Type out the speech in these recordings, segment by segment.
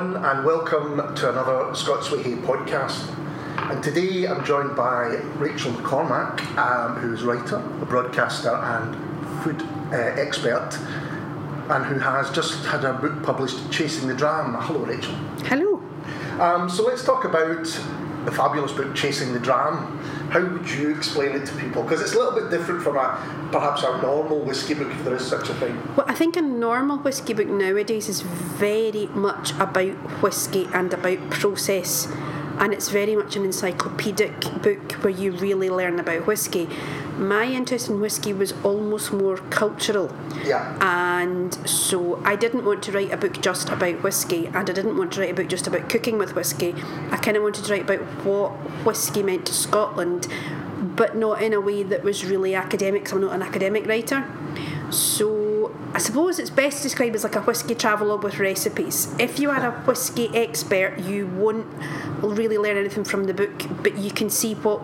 everyone, and welcome to another Scots Whay Hae podcast. And today I'm joined by Rachel McCormack, um, who's a writer, a broadcaster, and food uh, expert, and who has just had a book published, Chasing the Dram. Hello, Rachel. Hello. Um, so let's talk about the fabulous book Chasing the Dram. How would you explain it to people? Because it's a little bit different from a perhaps a normal whiskey book, if there is such a thing. Well, I think a normal whiskey book nowadays is very much about whiskey and about process, and it's very much an encyclopedic book where you really learn about whiskey. My interest in whiskey was almost more cultural. Yeah. And so I didn't want to write a book just about whiskey, and I didn't want to write a book just about cooking with whiskey. I kind of wanted to write about what whiskey meant to Scotland, but not in a way that was really academic, 'cause I'm not an academic writer. So I suppose it's best described as like a whiskey travelogue with recipes. If you are a whiskey expert, you won't really learn anything from the book, but you can see what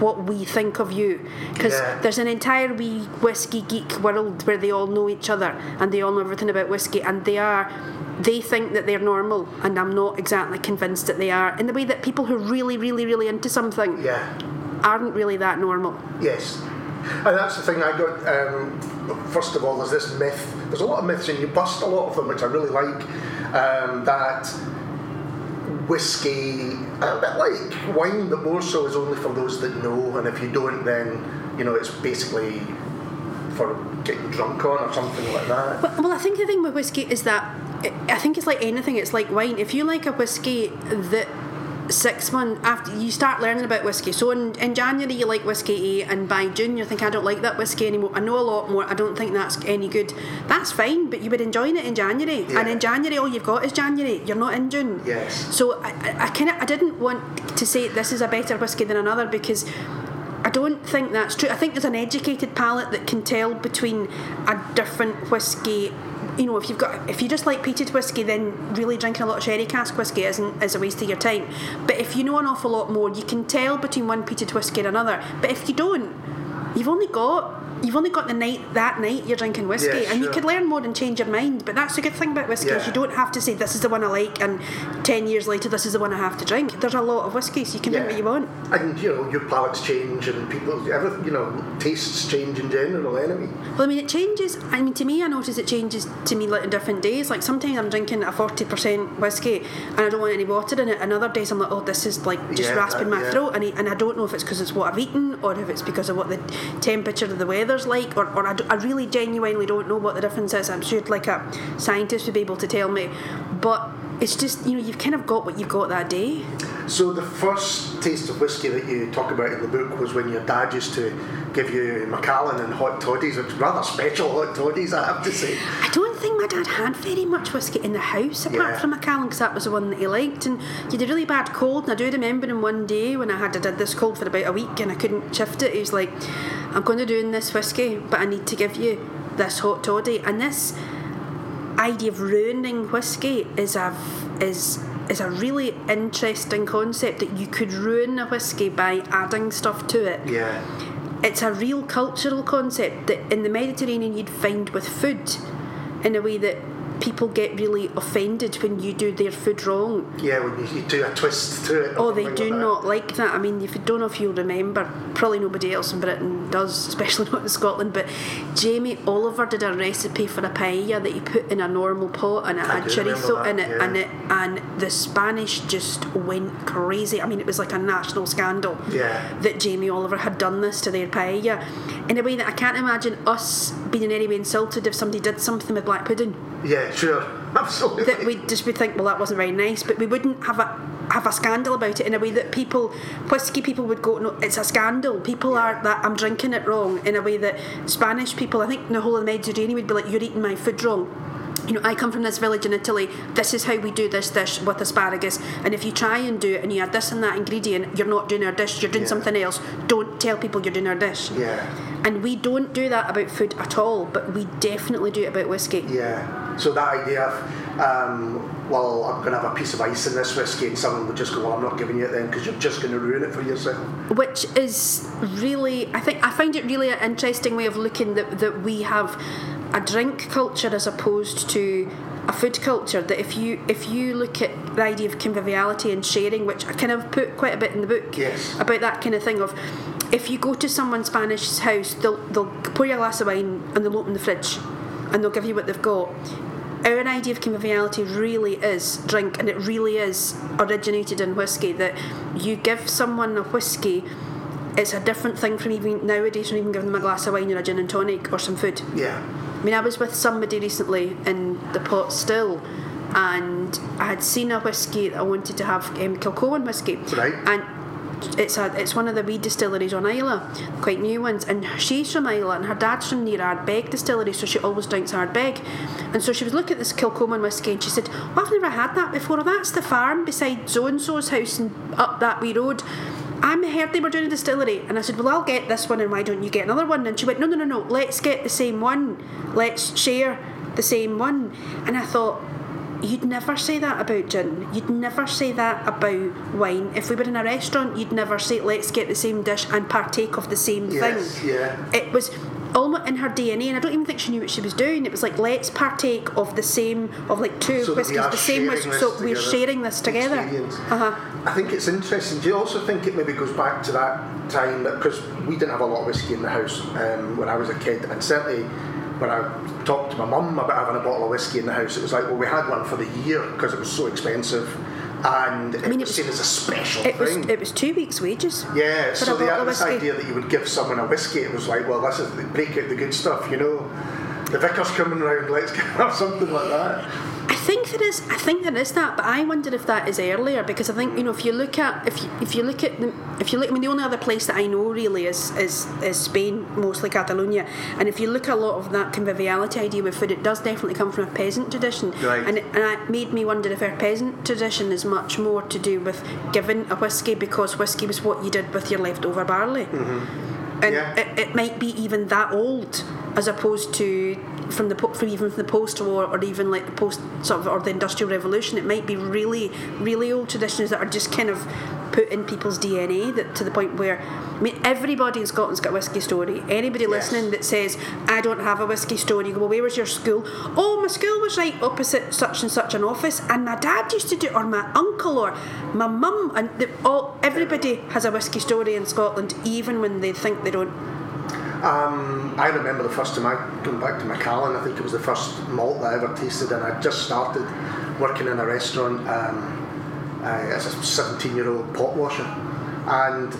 what we think of you because Yeah. there's an entire wee whiskey geek world where they all know each other and they all know everything about whiskey and they are they think that they're normal and I'm not exactly convinced that they are in the way that people who are really really really into something Yeah. aren't really that normal Yes. And that's the thing I got. Um, first of all, there's this myth. There's a lot of myths, and you bust a lot of them, which I really like. Um, that whiskey, a bit like wine, but more so is only for those that know, and if you don't, then you know it's basically for getting drunk on or something like that. Well, well, I think the thing with whiskey is that I think it's like anything. It's like wine. If you like a whiskey that six months after you start learning about whiskey, so in, in January you like whiskey A, and by June you think I don't like that whiskey anymore. I know a lot more. I don't think that's any good. That's fine, but you would enjoying it in January, and in January all you've got is January. You're not in June. Yes. So I, I, I kind of I didn't want to say this is a better whiskey than another because. I don't think that's true. I think there's an educated palate that can tell between a different whiskey. You know, if you've got if you just like peated whiskey, then really drinking a lot of sherry cask whiskey isn't is a waste of your time. But if you know an awful lot more, you can tell between one peated whiskey and another. But if you don't, you've only got you've only got the night that night you're drinking whiskey, Yeah, and you could learn more and change your mind. But that's the good thing about whiskey is you don't have to say this is the one I like, and ten years later this is the one I have to drink. There's a lot of whiskies you can drink what you want. And you know, your palates change, and people, everything, you know, tastes change in general. Anyway. Well, I mean, it changes. I mean, to me, I notice it changes to me like in different days. Like sometimes I'm drinking a forty percent whiskey and I don't want any water in it. And other days I'm like, oh, this is like just Yeah, rasping that- my yeah. throat, and I, and I don't know if it's because it's what I've eaten or if it's because of what the temperature of the weather's like, or, or I, really genuinely don't know what the difference is. I'm sure like a scientist would be able to tell me, but. It's just you know you've kind of got what you've got that day. So the first taste of whiskey that you talk about in the book was when your dad used to give you Macallan and hot toddies, which rather special hot toddies, I have to say. I don't think my dad had very much whiskey in the house apart Yeah. from Macallan because that was the one that he liked. And he had a really bad cold. And I do remember him one day when I had I did this cold for about a week and I couldn't shift it. He was like, "I'm going to do in this whiskey, but I need to give you this hot toddy." And this idea of ruining whiskey is a is is a really interesting concept that you could ruin a whiskey by adding stuff to it Yeah. it's a real cultural concept that in the Mediterranean you'd find with food in a way that people get really offended when you do their food wrong. Yeah, when you, you do a twist to it. Oh, they do like not like that. I mean, if you don't know if you'll remember, probably nobody else in Britain does, especially not in Scotland. But Jamie Oliver did a recipe for a paella that he put in a normal pot, and it I had chorizo in it, yeah. and it and the Spanish just went crazy. I mean, it was like a national scandal Yeah. that Jamie Oliver had done this to their paella in a way that I can't imagine us being in any way insulted if somebody did something with black pudding Yeah, sure. Absolutely. that we'd just be think, well, that wasn't very nice, but we wouldn't have a have a scandal about it in a way that people, whiskey people would go, no, it's a scandal. People are that I'm drinking it wrong in a way that Spanish people, I think the whole of the Mediterranean would be like, you're eating my food wrong. You know, I come from this village in Italy. This is how we do this dish with asparagus. And if you try and do it and you add this and that ingredient, you're not doing our dish. You're doing Yeah. something else. Don't tell people you're doing our dish. Yeah. And we don't do that about food at all, but we definitely do it about whiskey. Yeah. So that idea of, um, well, I'm going to have a piece of ice in this whiskey, and someone would just go, well, I'm not giving you it then because you're just going to ruin it for yourself. which is really I think I find it really an interesting way of looking that that we have a drink culture as opposed to a food culture that if you if you look at the idea of conviviality and sharing, which I kind of put quite a bit in the book Yes. about that kind of thing of if you go to someone's Spanish house, they'll they'll pour you a glass of wine and they'll open the fridge and they'll give you what they've got. Our idea of conviviality really is drink, and it really is originated in whiskey. That you give someone a whiskey, it's a different thing from even nowadays from even giving them a glass of wine or a gin and tonic or some food. Yeah. I mean, I was with somebody recently in the pot still, and I had seen a whiskey that I wanted to have, um, Kilchoman whiskey. Right. And it's a it's one of the wee distilleries on Islay, quite new ones. And she's from Islay, and her dad's from near Ardbeg distillery, so she always drinks Ardbeg. And so she was looking at this Kilchoman whiskey, and she said, "Well, I've never had that before. Well, that's the farm beside so and so's house and up that wee road." I heard they were doing a distillery, and I said, "Well, I'll get this one, and why don't you get another one?" And she went, "No, no, no, no. Let's get the same one. Let's share the same one." And I thought, you'd never say that about gin. You'd never say that about wine. If we were in a restaurant, you'd never say, "Let's get the same dish and partake of the same Yes, thing." yeah. It was almost in her DNA, and I don't even think she knew what she was doing. It was like, "Let's partake of the same, of like two So whiskies, the same whiskey, so we're sharing this together." Uh-huh. I think it's interesting. Do you also think it maybe goes back to that time that because we didn't have a lot of whiskey in the house um, when I was a kid, and certainly when I talked to my mum about having a bottle of whiskey in the house, it was like, well, we had one for the year because it was so expensive, and it mean, was it seen as a special It was thing. it was two weeks' wages. yeah, so the, this whiskey. idea that you would give someone a whiskey, it was like, well, this is break out the good stuff, you know. The vicar's coming round, let's have something like that. I think there is. I think there is that, but I wonder if that is earlier because I think you know if you look at if you, if you look at the, if you look. I mean, the only other place that I know really is is is Spain, mostly Catalonia, and if you look at a lot of that conviviality idea with food, it does definitely come from a peasant tradition, Right. and it, and it made me wonder if our peasant tradition is much more to do with giving a whiskey because whiskey was what you did with your leftover barley. Mm-hmm. And Yeah. it, it might be even that old, as opposed to from the from even from the post-war or even like the post sort of or the industrial revolution. It might be really, really old traditions that are just kind of put in people's DNA that to the point where I mean everybody in Scotland's got a whiskey story. Anybody Yes. listening that says I don't have a whiskey story, you go, well, where was your school? Oh, my school was right opposite such and such an office, and my dad used to do, or my uncle, or my mum, and the, all everybody has a whiskey story in Scotland, even when they think they don't. Um, I remember the first time I going back to Macallan. I think it was the first malt that I ever tasted, and I just started working in a restaurant um, uh, as a 17-year-old pot washer. And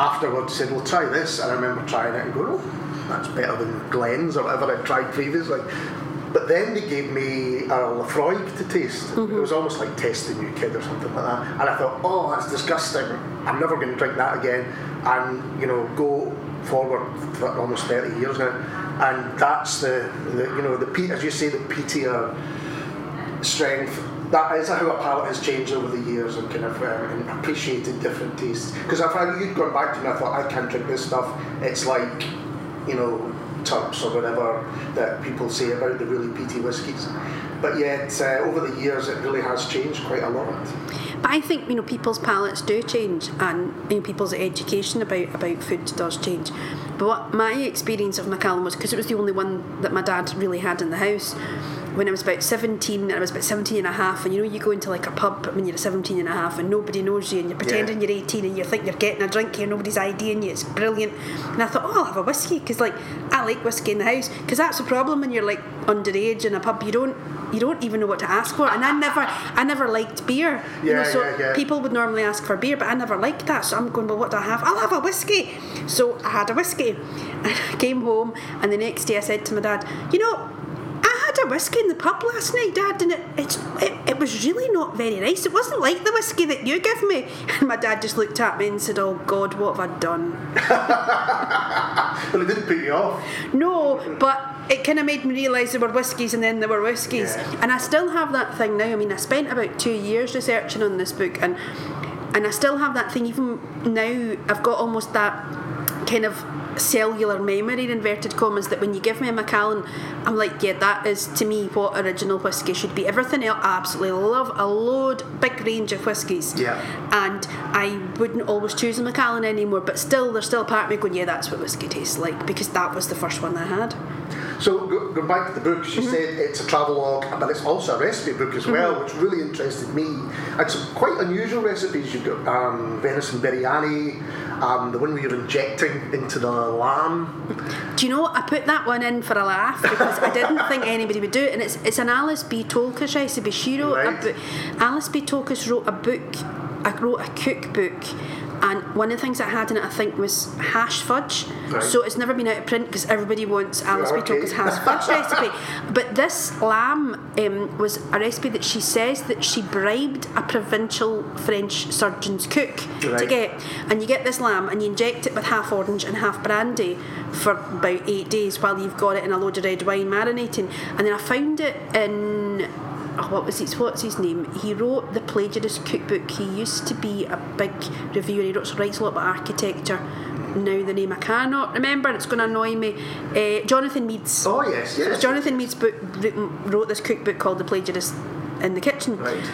afterwards said, "Well, try this." And I remember trying it and going, "Oh, that's better than Glens or whatever I'd tried previously." But then they gave me a Laphroaig to taste. It was almost like testing new kid or something like that. And I thought, "Oh, that's disgusting. I'm never going to drink that again." And you know, go forward for almost 30 years now, and that's the, the you know the P, as you say the PTR strength. That is how a palate has changed over the years and kind of um, and appreciated different tastes. Because if I, you'd gone back to me, I thought I can't drink this stuff. It's like you know turps or whatever that people say about the really peaty whiskies. But yet uh, over the years, it really has changed quite a lot. But I think you know people's palates do change, and you know, people's education about about food does change. But what my experience of Macallan was because it was the only one that my dad really had in the house. When I was about 17, and I was about 17 and a half, and you know, you go into like a pub when you're 17 and a half and nobody knows you, and you're pretending Yeah. you're 18 and you think you're getting a drink here, nobody's IDing you, it's brilliant. And I thought, oh, I'll have a whiskey, because like, I like whiskey in the house, because that's the problem when you're like underage in a pub, you don't. You don't even know what to ask for, and I never, I never liked beer. you know, Yeah, so yeah, yeah. people would normally ask for beer, but I never liked that. So I'm going, well, what do I have? I'll have a whiskey. So I had a whiskey. And I came home, and the next day I said to my dad, you know, had a whiskey in the pub last night, Dad, and it, it's, it, it was really not very nice. It wasn't like the whiskey that you give me. And my dad just looked at me and said, oh, God, what have I done? But it didn't put you off. No, but it kind of made me realise there were whiskies and then there were whiskies. Yeah. And I still have that thing now. I mean, I spent about two years researching on this book and and I still have that thing even now I've got almost that kind of cellular memory in inverted commas that when you give me a Macallan I'm like yeah that is to me what original whiskey should be. Everything else I absolutely love a load big range of whiskies. Yeah. and I wouldn't always choose a Macallan anymore but still there's still a part of me going yeah that's what whiskey tastes like because that was the first one I had So go- going back to the book, Mm-hmm. you said it's a travelogue, but it's also a recipe book as well, which really interested me. And some quite unusual recipes. You've got um, venison biryani, um, the one where you're injecting into the lamb. Do you know? I put that one in for a laugh because I didn't think anybody would do it, and it's it's an Alice B. Toklas recipe. She wrote Right. a book. Alice B. Toklas wrote a book. I wrote a cookbook. And one of the things that I had in it, I think, was hash fudge. Right. So it's never been out of print because everybody wants Alice B. Okay. Hash fudge recipe. But this lamb um, was a recipe that she says that she bribed a provincial French surgeon's cook to get. And you get this lamb and you inject it with half orange and half brandy for about eight days while you've got it in a load of red wine marinating. And then I found it in. Oh, what was his what's his name? He wrote the plagiarist cookbook. He used to be a big reviewer. He wrote, writes a lot about architecture. Now the name I cannot remember, and it's going to annoy me. Uh, Jonathan Meades. Oh yes, yes. Jonathan Meades book, wrote this cookbook called The Plagiarist in the Kitchen. Right.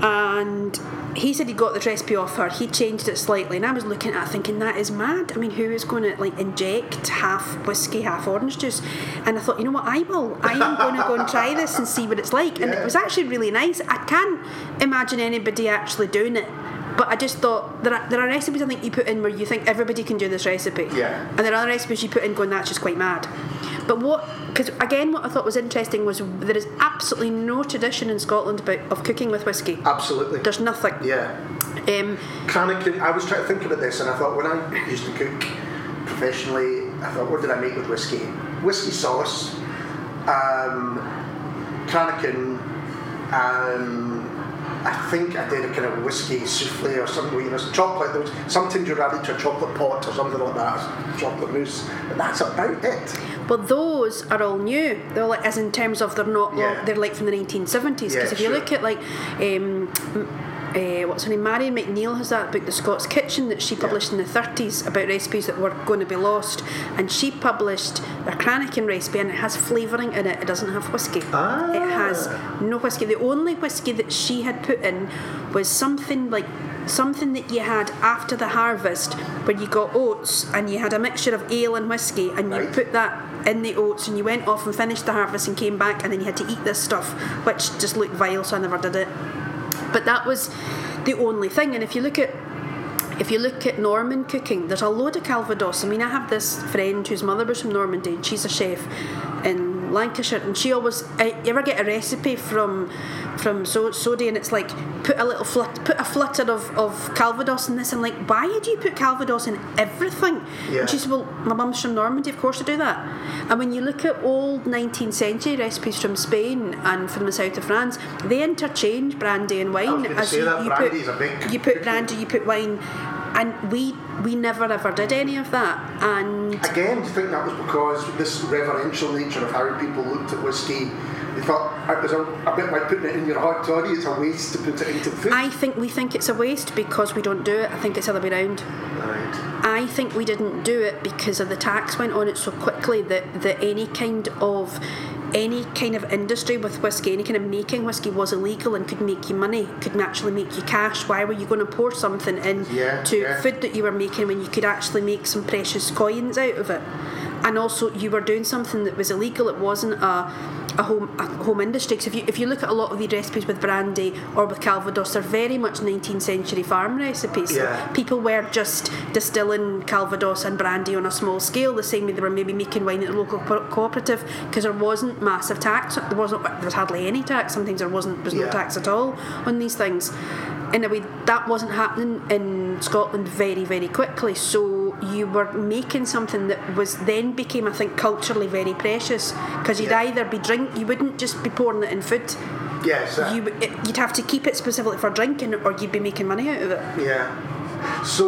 And he said he got the recipe off her. He changed it slightly, and I was looking at it thinking that is mad. I mean, who is going to like inject half whiskey, half orange juice? And I thought, you know what, I will. I am going to go and try this and see what it's like. And Yeah. it was actually really nice. I can't imagine anybody actually doing it. But I just thought there are, there are recipes I think you put in where you think everybody can do this recipe. Yeah. And there are other recipes you put in going, that's just quite mad. But what, because again, what I thought was interesting was there is absolutely no tradition in Scotland about, of cooking with whiskey. Absolutely. There's nothing. Yeah. Um, I was trying to think about this and I thought when I used to cook professionally, I thought, what did I make with whiskey? Whiskey sauce, um, Cranachan, um, I think I did a kind of whiskey souffle or something, you know, chocolate. There was, sometimes you'd add it to a chocolate pot or something like that, chocolate mousse, but that's about it. but those are all new. They're like, as in terms of they're not. Yeah. they're like from the 1970s. Because Yeah, if you sure. look at like. Um, uh, what's her name? Marian McNeill has that book, The Scots Kitchen, that she published in the 30s about recipes that were going to be lost. And she published a Cranachan recipe and it has flavouring in it. It doesn't have whiskey. Ah. It has no whiskey. The only whiskey that she had put in was something like something that you had after the harvest where you got oats and you had a mixture of ale and whiskey and you Right. put that in the oats and you went off and finished the harvest and came back and then you had to eat this stuff which just looked vile so I never did it but that was the only thing and if you look at if you look at Norman cooking, there's a load of Calvados. I mean, I have this friend whose mother was from Normandy, and she's a chef in Lancashire, and she always. Uh, you ever get a recipe from from so- Sodi, and it's like put a little flut, put a flutter of, of Calvados in this. I'm like, why do you put Calvados in everything? Yeah. And she said, well, my mum's from Normandy, of course I do that. And when you look at old 19th century recipes from Spain and from the south of France, they interchange brandy and wine. say you, you put, you put brandy, you put wine, and we we never ever did any of that. And Again, do you think that was because this reverential nature of how people looked at whiskey? They thought it was a, a bit like putting it in your hot toddy. It's a waste to put it into food. I think we think it's a waste because we don't do it. I think it's the other way around. right. I think we didn't do it because of the tax went on it so quickly that, that any kind of any kind of industry with whiskey, any kind of making whiskey was illegal and could make you money, could actually make you cash. Why were you going to pour something in Yeah, to yeah. food that you were making when you could actually make some precious coins out of it? And also, you were doing something that was illegal. It wasn't a, a home a home industry. Because if you if you look at a lot of the recipes with brandy or with Calvados, they're very much 19th century farm recipes. So Yeah. people were just distilling Calvados and brandy on a small scale, the same way they were maybe making wine at the local co- cooperative because there wasn't massive tax. There wasn't. There was hardly any tax. Sometimes there wasn't. There was Yeah. no tax at all on these things. In a way, that wasn't happening in Scotland very, very quickly. So you were making something that was then became, I think, culturally very precious because you'd Yeah. either be drink. You wouldn't just be pouring it in food. Yes. uh, You it, you'd have to keep it specifically for drinking, or you'd be making money out of it. Yeah. So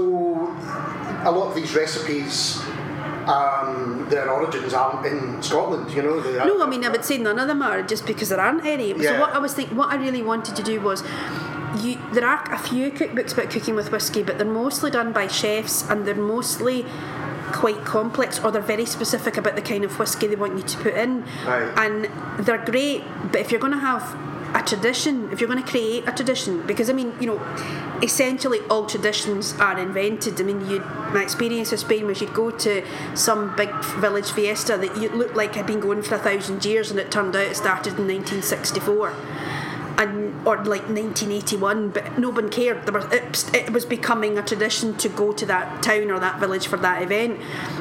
a lot of these recipes, um, their origins aren't in Scotland. You know. No, I mean I would say none of them are just because there aren't any. Yeah. So what I was thinking, what I really wanted to do was, you there are a few cookbooks about cooking with whiskey, but they're mostly done by chefs and they're mostly quite complex or they're very specific about the kind of whiskey they want you to put in. Right. And they're great, but if you're going to have a tradition, if you're going to create a tradition, because I mean, you know, essentially all traditions are invented. I mean, you my experience of Spain was you'd go to some big village fiesta that you looked like had been going for a thousand years, and it turned out it started in 1964 and or like 1981, but no one cared. There was it, it, was becoming a tradition to go to that town or that village for that event.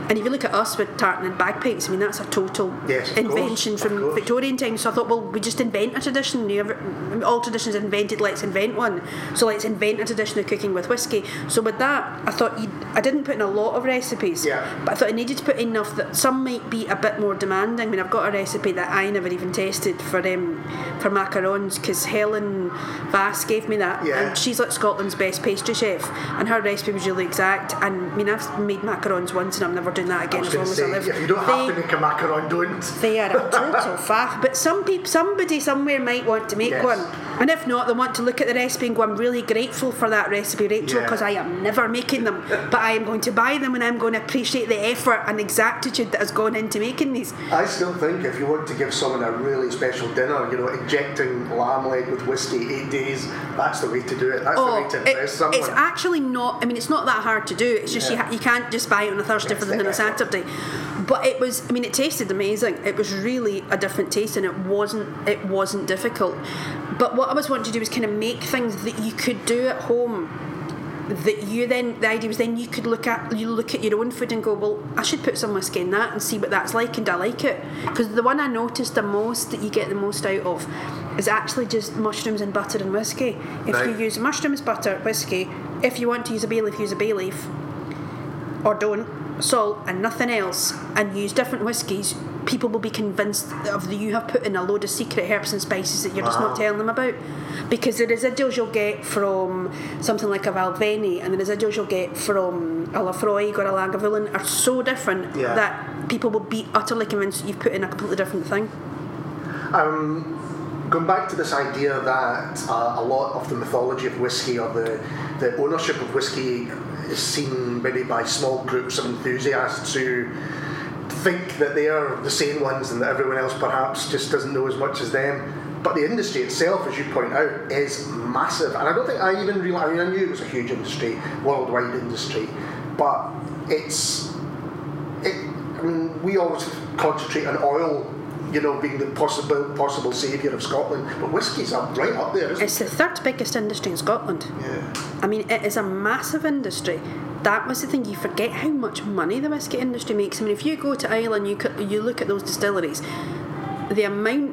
And if you look at us with tartan and bagpipes, I mean that's a total yes, invention course, from Victorian times. So I thought, well, we just invent a tradition. You ever, all traditions are invented. Let's invent one. So let's invent a tradition of cooking with whiskey. So with that, I thought I didn't put in a lot of recipes, yeah. but I thought I needed to put in enough that some might be a bit more demanding. I mean, I've got a recipe that I never even tasted for um, for macarons because Helen Vass gave me that, yeah. and she's like Scotland's best pastry chef, and her recipe was really exact. And I mean, I've made macarons once, and I'm never doing that again as long as I live. If you don't they, have to make a macaron, don't. They are a total faff. But some people, somebody somewhere might want to make yes. one, and if not, they want to look at the recipe and go, "I'm really grateful for that recipe, Rachel, because yeah. I am never making them, but I am going to buy them, and I'm going to appreciate the effort and exactitude that has gone into making these." I still think if you want to give someone a really special dinner, you know, injecting lamb leg with whiskey eight days, that's the way to do it. That's oh, the way to oh, impress it, someone. It's actually not. I mean, it's not that hard to do. It's just Yeah. you, ha- you can't just buy it on a Thursday for them on a Saturday. But it was. I mean, it tasted amazing. It was really a different taste, and it wasn't. It wasn't difficult. But what I was wanting to do was kind of make things that you could do at home. That you then the idea was then you could look at you look at your own food and go well I should put some whiskey in that and see what that's like and I like it because the one I noticed the most that you get the most out of is actually just mushrooms and butter and whiskey if Right. you use mushrooms butter whiskey if you want to use a bay leaf use a bay leaf or don't salt and nothing else and use different whiskies people will be convinced of the you have put in a load of secret herbs and spices that you're just not telling them about. Because the residuals you'll get from something like a Balvenie and the residuals you'll get from a Laphroaig or a Lagavulin are so different Yeah. that people will be utterly convinced that you've put in a completely different thing. Um, going back to this idea that uh, a lot of the mythology of whiskey or the, the ownership of whiskey is seen maybe by small groups of enthusiasts who think that they are the same ones and that everyone else perhaps just doesn't know as much as them. But the industry itself, as you point out, is massive. And I don't think I even realised, I mean, I knew it was a huge industry, worldwide industry, but it's, it, I mean, we always concentrate on oil, you know, being the possible possible saviour of Scotland, but whiskey's up right up there, isn't it's the third biggest industry in Scotland? Yeah. I mean, it is a massive industry. That was the thing. You forget how much money the whiskey industry makes. I mean, if you go to Ireland, you you look at those distilleries, the amount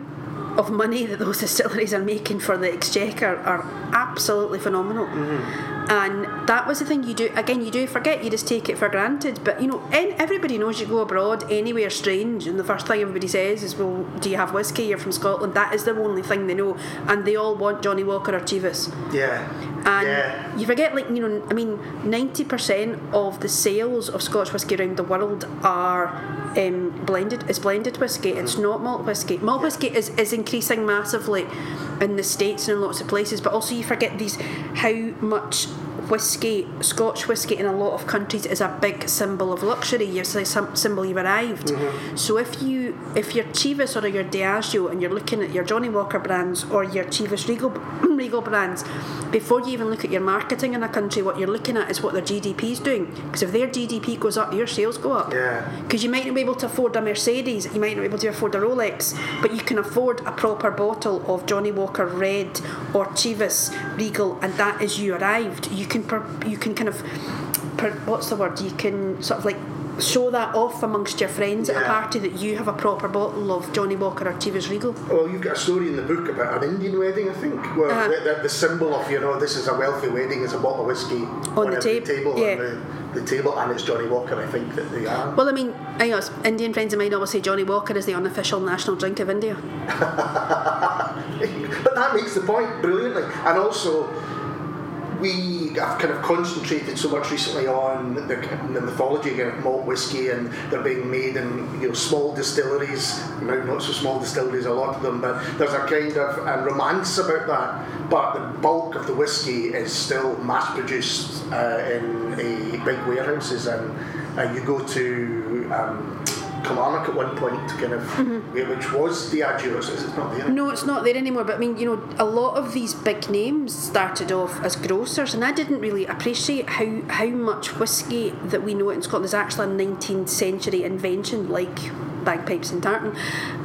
of money that those distilleries are making for the exchequer are absolutely phenomenal. Mm-hmm. And that was the thing you do. Again, you do forget. You just take it for granted. But you know, everybody knows you go abroad anywhere strange, and the first thing everybody says is, "Well, do you have whiskey? You're from Scotland." That is the only thing they know, and they all want Johnnie Walker or Chivas. Yeah. And yeah. you forget, like, you know, I mean, 90% of the sales of Scotch whisky around the world are um, blended, it's blended whisky. It's not malt whisky. Malt whisky is, is increasing massively in the States and in lots of places, but also you forget these, how much whiskey, Scotch whisky in a lot of countries is a big symbol of luxury. You're a symbol you've arrived. Mm-hmm. So if you, if you're Chivas or your Diageo and you're looking at your Johnnie Walker brands or your Chivas Regal, Regal brands, before you even look at your marketing in a country, what you're looking at is what their GDP is doing. Because if their GDP goes up, your sales go up. Yeah. Because you might not be able to afford a Mercedes, you might not be able to afford a Rolex, but you can afford a proper bottle of Johnnie Walker Red or Chivas Regal, and that is you arrived. You can per, you can kind of per, what's the word? You can sort of like show that off amongst your friends at a party that you have a proper bottle of Johnnie Walker or Chivas Regal. Well, you've got a story in the book about an Indian wedding, I think, where Uh-huh. the, the, the symbol of, you know, this is a wealthy wedding is a bottle of whiskey on, the tab- table, yeah. on the, the table, and it's Johnnie Walker, I think, that they are. Well, I mean, I know Indian friends of mine always say Johnnie Walker is the unofficial national drink of India. but that makes the point brilliantly. And also, we have kind of concentrated so much recently on the, the mythology of malt whiskey and they're being made in you know small distilleries. Now not so small distilleries a lot of them but there's a kind of a romance about that but the bulk of the whiskey is still mass produced uh, in a big warehouses and uh, you go to um, Kilmarnock at one point, kind of, Mm-hmm. which was Diageo. It's, it's not there. No, it's not there anymore. But I mean, you know, a lot of these big names started off as grocers, and I didn't really appreciate how how much whiskey that we know in Scotland is actually a 19th century invention, like bagpipes and tartan.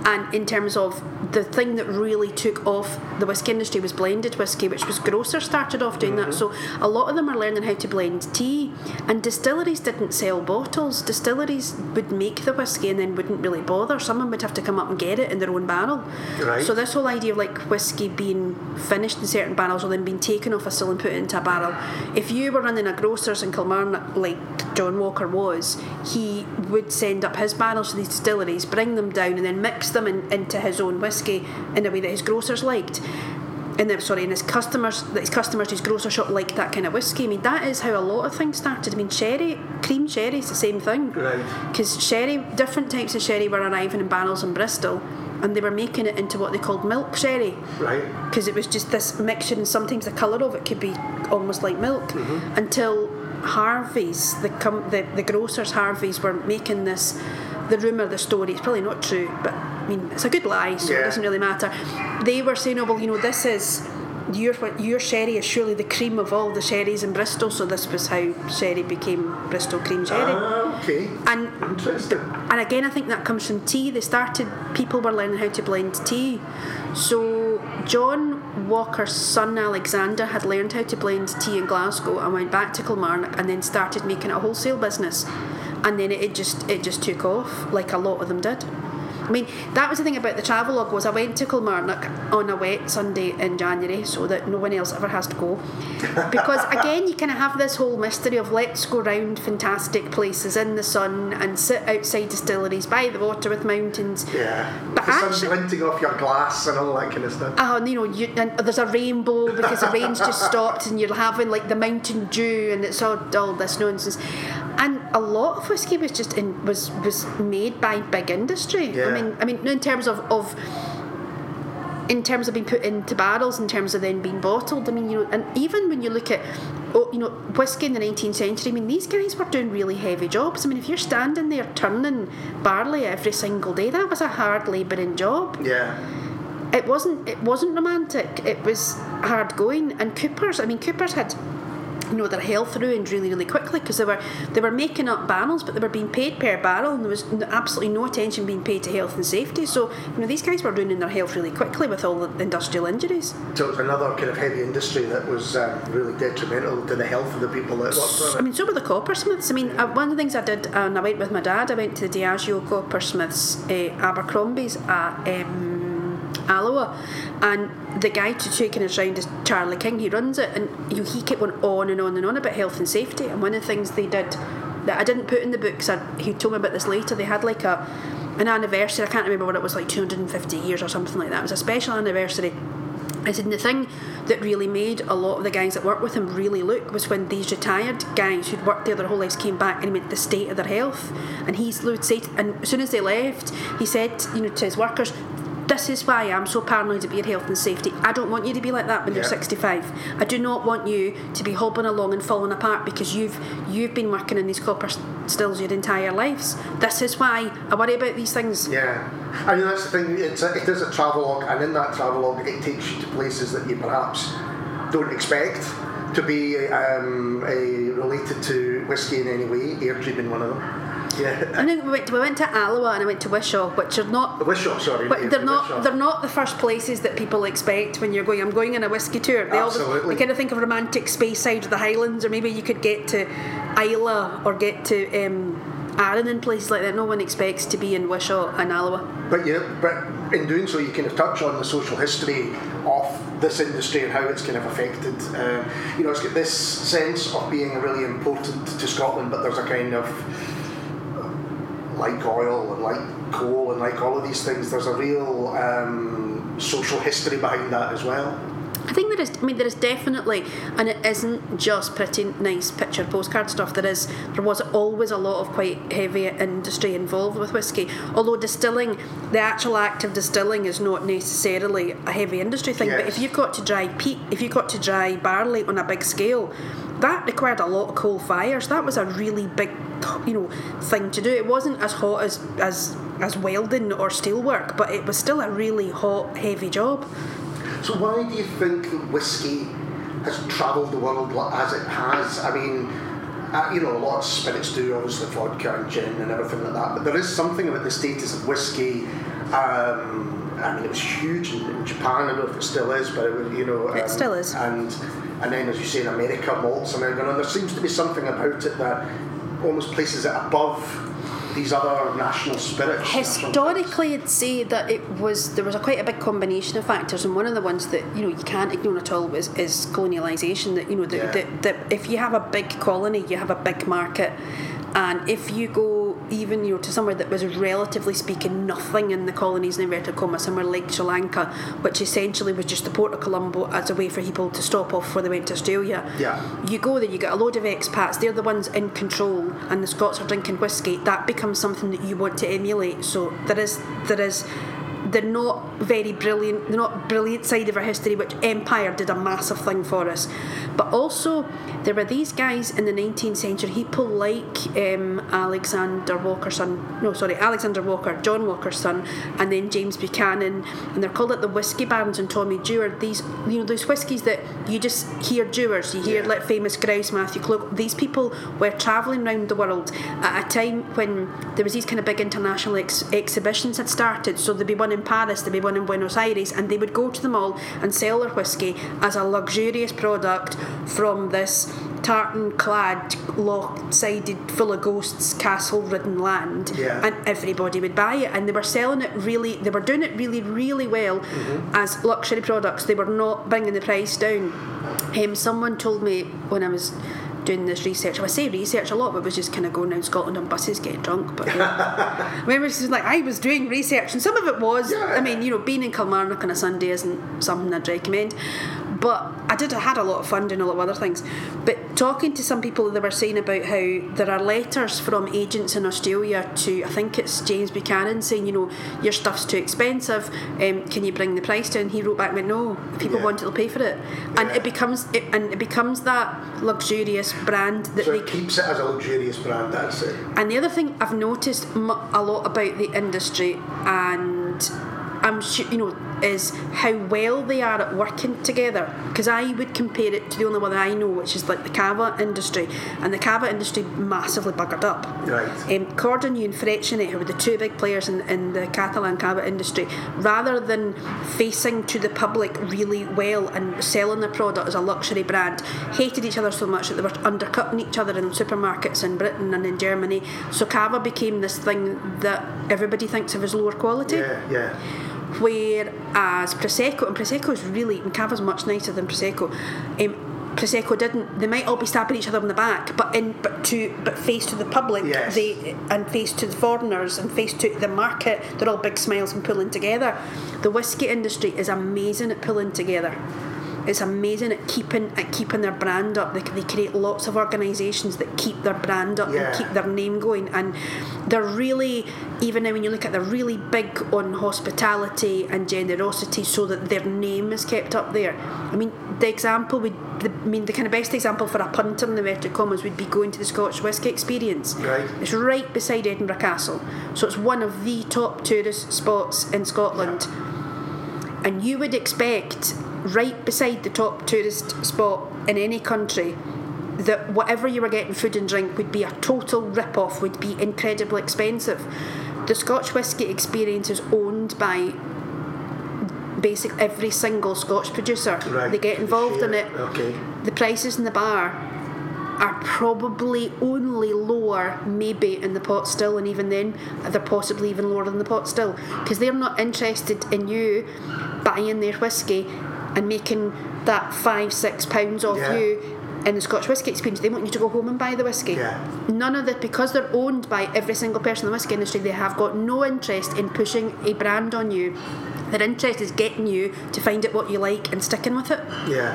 And in terms of the thing that really took off the whiskey industry was blended whiskey, which was grocers started off doing that. Mm-hmm. So a lot of them are learning how to blend tea, and distilleries didn't sell bottles. Distilleries would make the whiskey and then wouldn't really bother. Someone would have to come up and get it in their own barrel. Right. So this whole idea of like whiskey being finished in certain barrels or then being taken off a still and put into a barrel. If you were running a grocers in Kilmarnock like John Walker was, he would send up his barrels to these distilleries, bring them down, and then mix them in, into his own whiskey in a way that his grocers liked. And then, sorry, and his customers, his customers, his grocer shop liked that kind of whiskey. I mean, that is how a lot of things started. I mean, sherry, cream sherry is the same thing. Right. Because sherry, different types of sherry were arriving in barrels in Bristol, and they were making it into what they called milk sherry Right. because it was just this mixture and sometimes the colour of it could be almost like milk mm-hmm. until Harvey's the, com- the the grocers Harvey's were making this the rumour the story it's probably not true but I mean it's a good lie so it doesn't really matter they were saying oh well you know this is your your sherry is surely the cream of all the sherries in Bristol so this was how sherry became Bristol cream sherry Ah, okay. and Interesting. and again, I think that comes from tea. They started, people were learning how to blend tea. So, John Walker's son Alexander had learned how to blend tea in Glasgow and went back to Kilmarnock and then started making a wholesale business. And then it, it just it just took off, like a lot of them did. I mean, that was the thing about the travelogue was I went to Kilmarnock on a wet Sunday in January so that no one else ever has to go. Because again, you kind of have this whole mystery of let's go round fantastic places in the sun and sit outside distilleries by the water with mountains. Yeah. But the sun's actually- glinting off your glass and all that kind of stuff. Ah, oh, and, you know, you, and there's a rainbow because the rain's just stopped, and you're having like the mountain dew, and it's all, all this nonsense. And a lot of whiskey was just in was was made by big industry. Yeah. I mean, I mean, in terms of of in terms of being put into barrels, in terms of then being bottled. I mean, you know, and even when you look at, oh, you know, whiskey in the 19th century. I mean, these guys were doing really heavy jobs. I mean, if you're standing there turning barley every single day, that was a hard labouring job Yeah. it wasn't it wasn't romantic it was hard going and coopers i mean coopers had you know their health ruined really really quickly because they were they were making up barrels but they were being paid per barrel and there was absolutely no attention being paid to health and safety so you know these guys were ruining their health really quickly with all the industrial injuries So it was another kind of heavy industry that was um, really detrimental to the health of the people that worked I on it. mean, so were the coppersmiths. I mean, uh, one of the things I did, and I went with my dad, I went to the Diageo coppersmiths, uh, Abercrombie's at um, Alloa, and the guy to taking us round is Charlie King. He runs it, and you he kept going on and on and on about health and safety. And one of the things they did that I didn't put in the books, I, he told me about this later. They had like a an anniversary. I can't remember what it was, like 250 years or something like that. It was a special anniversary. I said, the thing that really made a lot of the guys that worked with him really look was when these retired guys who'd worked there their whole lives came back and he meant the state of their health. And he's would say, and as soon as they left, he said, you know, to his workers, this is why I'm so paranoid about your health and safety. I don't want you to be like that when you're 65. I do not want you to be hobbling along and falling apart because you've you've been working in these copper stills your entire lives. This is why I worry about these things. Yeah, I mean that's the thing. It's a, it is a travelogue, and in that travelogue, it takes you to places that you perhaps don't expect to be um, a, related to whiskey in any way. air Airdrie being one of them. Yeah, And then we went, we went to Alloa and I went to Wishaw, which are not Wishaw, sorry. But they're not Wishaw. they're not the first places that people expect when you're going. I'm going on a whiskey tour. They always Absolutely. they kind of think of romantic Speyside of the Highlands, or maybe you could get to Islay or get to um, Arran and places like that. No one expects to be in Wishaw and Alloa. But you, but in doing so, you kind of touch on the social history of this industry and how it's kind of affected. Um, you know, it's got this sense of being really important to Scotland, but there's a kind of like oil and like coal and like all of these things. There's a real um, social history behind that as well. I think there is. I mean, there is definitely, and it isn't just pretty nice picture postcard stuff. There is. There was always a lot of quite heavy industry involved with whiskey. Although distilling, the actual act of distilling is not necessarily a heavy industry thing. But if you've got to dry peat, if you've got to dry barley on a big scale, that required a lot of coal fires. That was a really big, you know, thing to do. It wasn't as hot as as as welding or steelwork, but it was still a really hot, heavy job. So why do you think that whiskey has travelled the world as it has? I mean, uh, you know, a lot of spirits do, obviously vodka and gin and everything like that. But there is something about the status of whiskey. Um, I mean, it was huge in, in Japan. I don't know if it still is, but it was, you know, It um, still is. And and then, as you say, in America, malts and everything. And there seems to be something about it that almost places it above these other national spirits. Historically, I'd say that it was there was a quite a big combination of factors, and one of the ones that you know you can't ignore at all is, is colonialisation. That you know that, Yeah. that, that if you have a big colony, you have a big market, and if you go even you know to somewhere that was relatively speaking nothing in the colonies in inverted commas, somewhere like Sri Lanka, which essentially was just the port of Colombo as a way for people to stop off before they went to Australia. Yeah. You go there, you get a load of expats, they're the ones in control, and the Scots are drinking whiskey. That becomes something that you want to emulate. So there is, there is, they're not very brilliant, they're not brilliant side of our history, which Empire did a massive thing for us. But also, there were these guys in the 19th century, people like um, Alexander Walker's son, no, sorry, Alexander Walker, John Walker's son, and then James Buchanan, and they're called like the whiskey barons and Tommy Dewar. These, you know, those whiskies that you just hear Dewars, you hear Yeah. like famous Grouse, Matthew Gloag. These people were travelling around the world at a time when there was these kind of big international ex- exhibitions had started. So there'd be one in Paris, there'd be one in Buenos Aires, and they would go to the mall and sell their whiskey as a luxurious product from this tartan-clad, lock-sided, full of ghosts, castle-ridden land, Yeah. and everybody would buy it. And they were selling it really, they were doing it really, really well as luxury products. They were not bringing the price down. Um, someone told me when I was doing this research, I say research a lot, but it was just kind of going around Scotland on buses getting drunk. But yeah. I remember it was like I was doing research, and some of it was. Yeah. I mean, you know, being in Kilmarnock on a Sunday isn't something I'd recommend. But I did. I had a lot of fun doing a lot of other things. But talking to some people, they were saying about how there are letters from agents in Australia to I think it's James Buchanan saying, you know, your stuff's too expensive. Um, can you bring the price down? He wrote back, went, no. If people Yeah. want it, they'll pay for it. And Yeah. it becomes it, and it becomes that luxurious brand that So they it keeps it as a luxurious brand. That's it. and the other thing I've noticed a lot about the industry, and I'm sure you know, is how well they are at working together. Because I would compare it to the only one that I know, which is like the cava industry, and the cava industry massively buggered up. Right. Um, and Freixenet, who were the two big players in, in the Catalan cava industry, rather than facing to the public really well and selling their product as a luxury brand, hated each other so much that they were undercutting each other in supermarkets in Britain and in Germany. So cava became this thing that everybody thinks of as lower quality. Yeah, yeah. Whereas Prosecco, and Prosecco is really, and Cava's much nicer than Prosecco. Um, Prosecco didn't. They might all be stabbing each other in the back, but in but to but face to the public, Yes. they and face to the foreigners and face to the market. They're all big smiles and pulling together. The whiskey industry is amazing at pulling together. It's amazing at keeping at keeping their brand up. They, they create lots of organisations that keep their brand up Yeah. and keep their name going, and they're really even now when you look at they're really big on hospitality and generosity, so that their name is kept up there. I mean, the example would, the, I mean, the kind of best example for a punter in the inverted commas would be going to the Scotch Whisky Experience. Right. It's right beside Edinburgh Castle, so it's one of the top tourist spots in Scotland and you would expect right beside the top tourist spot in any country that whatever you were getting food and drink would be a total rip off would be incredibly expensive the scotch whisky experience is owned by basically every single scotch producer Right. they get involved in it Okay. the prices in the bar are probably only lower maybe in the pot still and even then they're possibly even lower than the pot still because they're not interested in you buying their whiskey and making that five six pounds off Yeah. you in the Scotch whisky experience they want you to go home and buy the whisky. Yeah. none of that because they're owned by every single person in the whisky industry they have got no interest in pushing a brand on you Their interest is getting you to find out what you like and sticking with it. Yeah.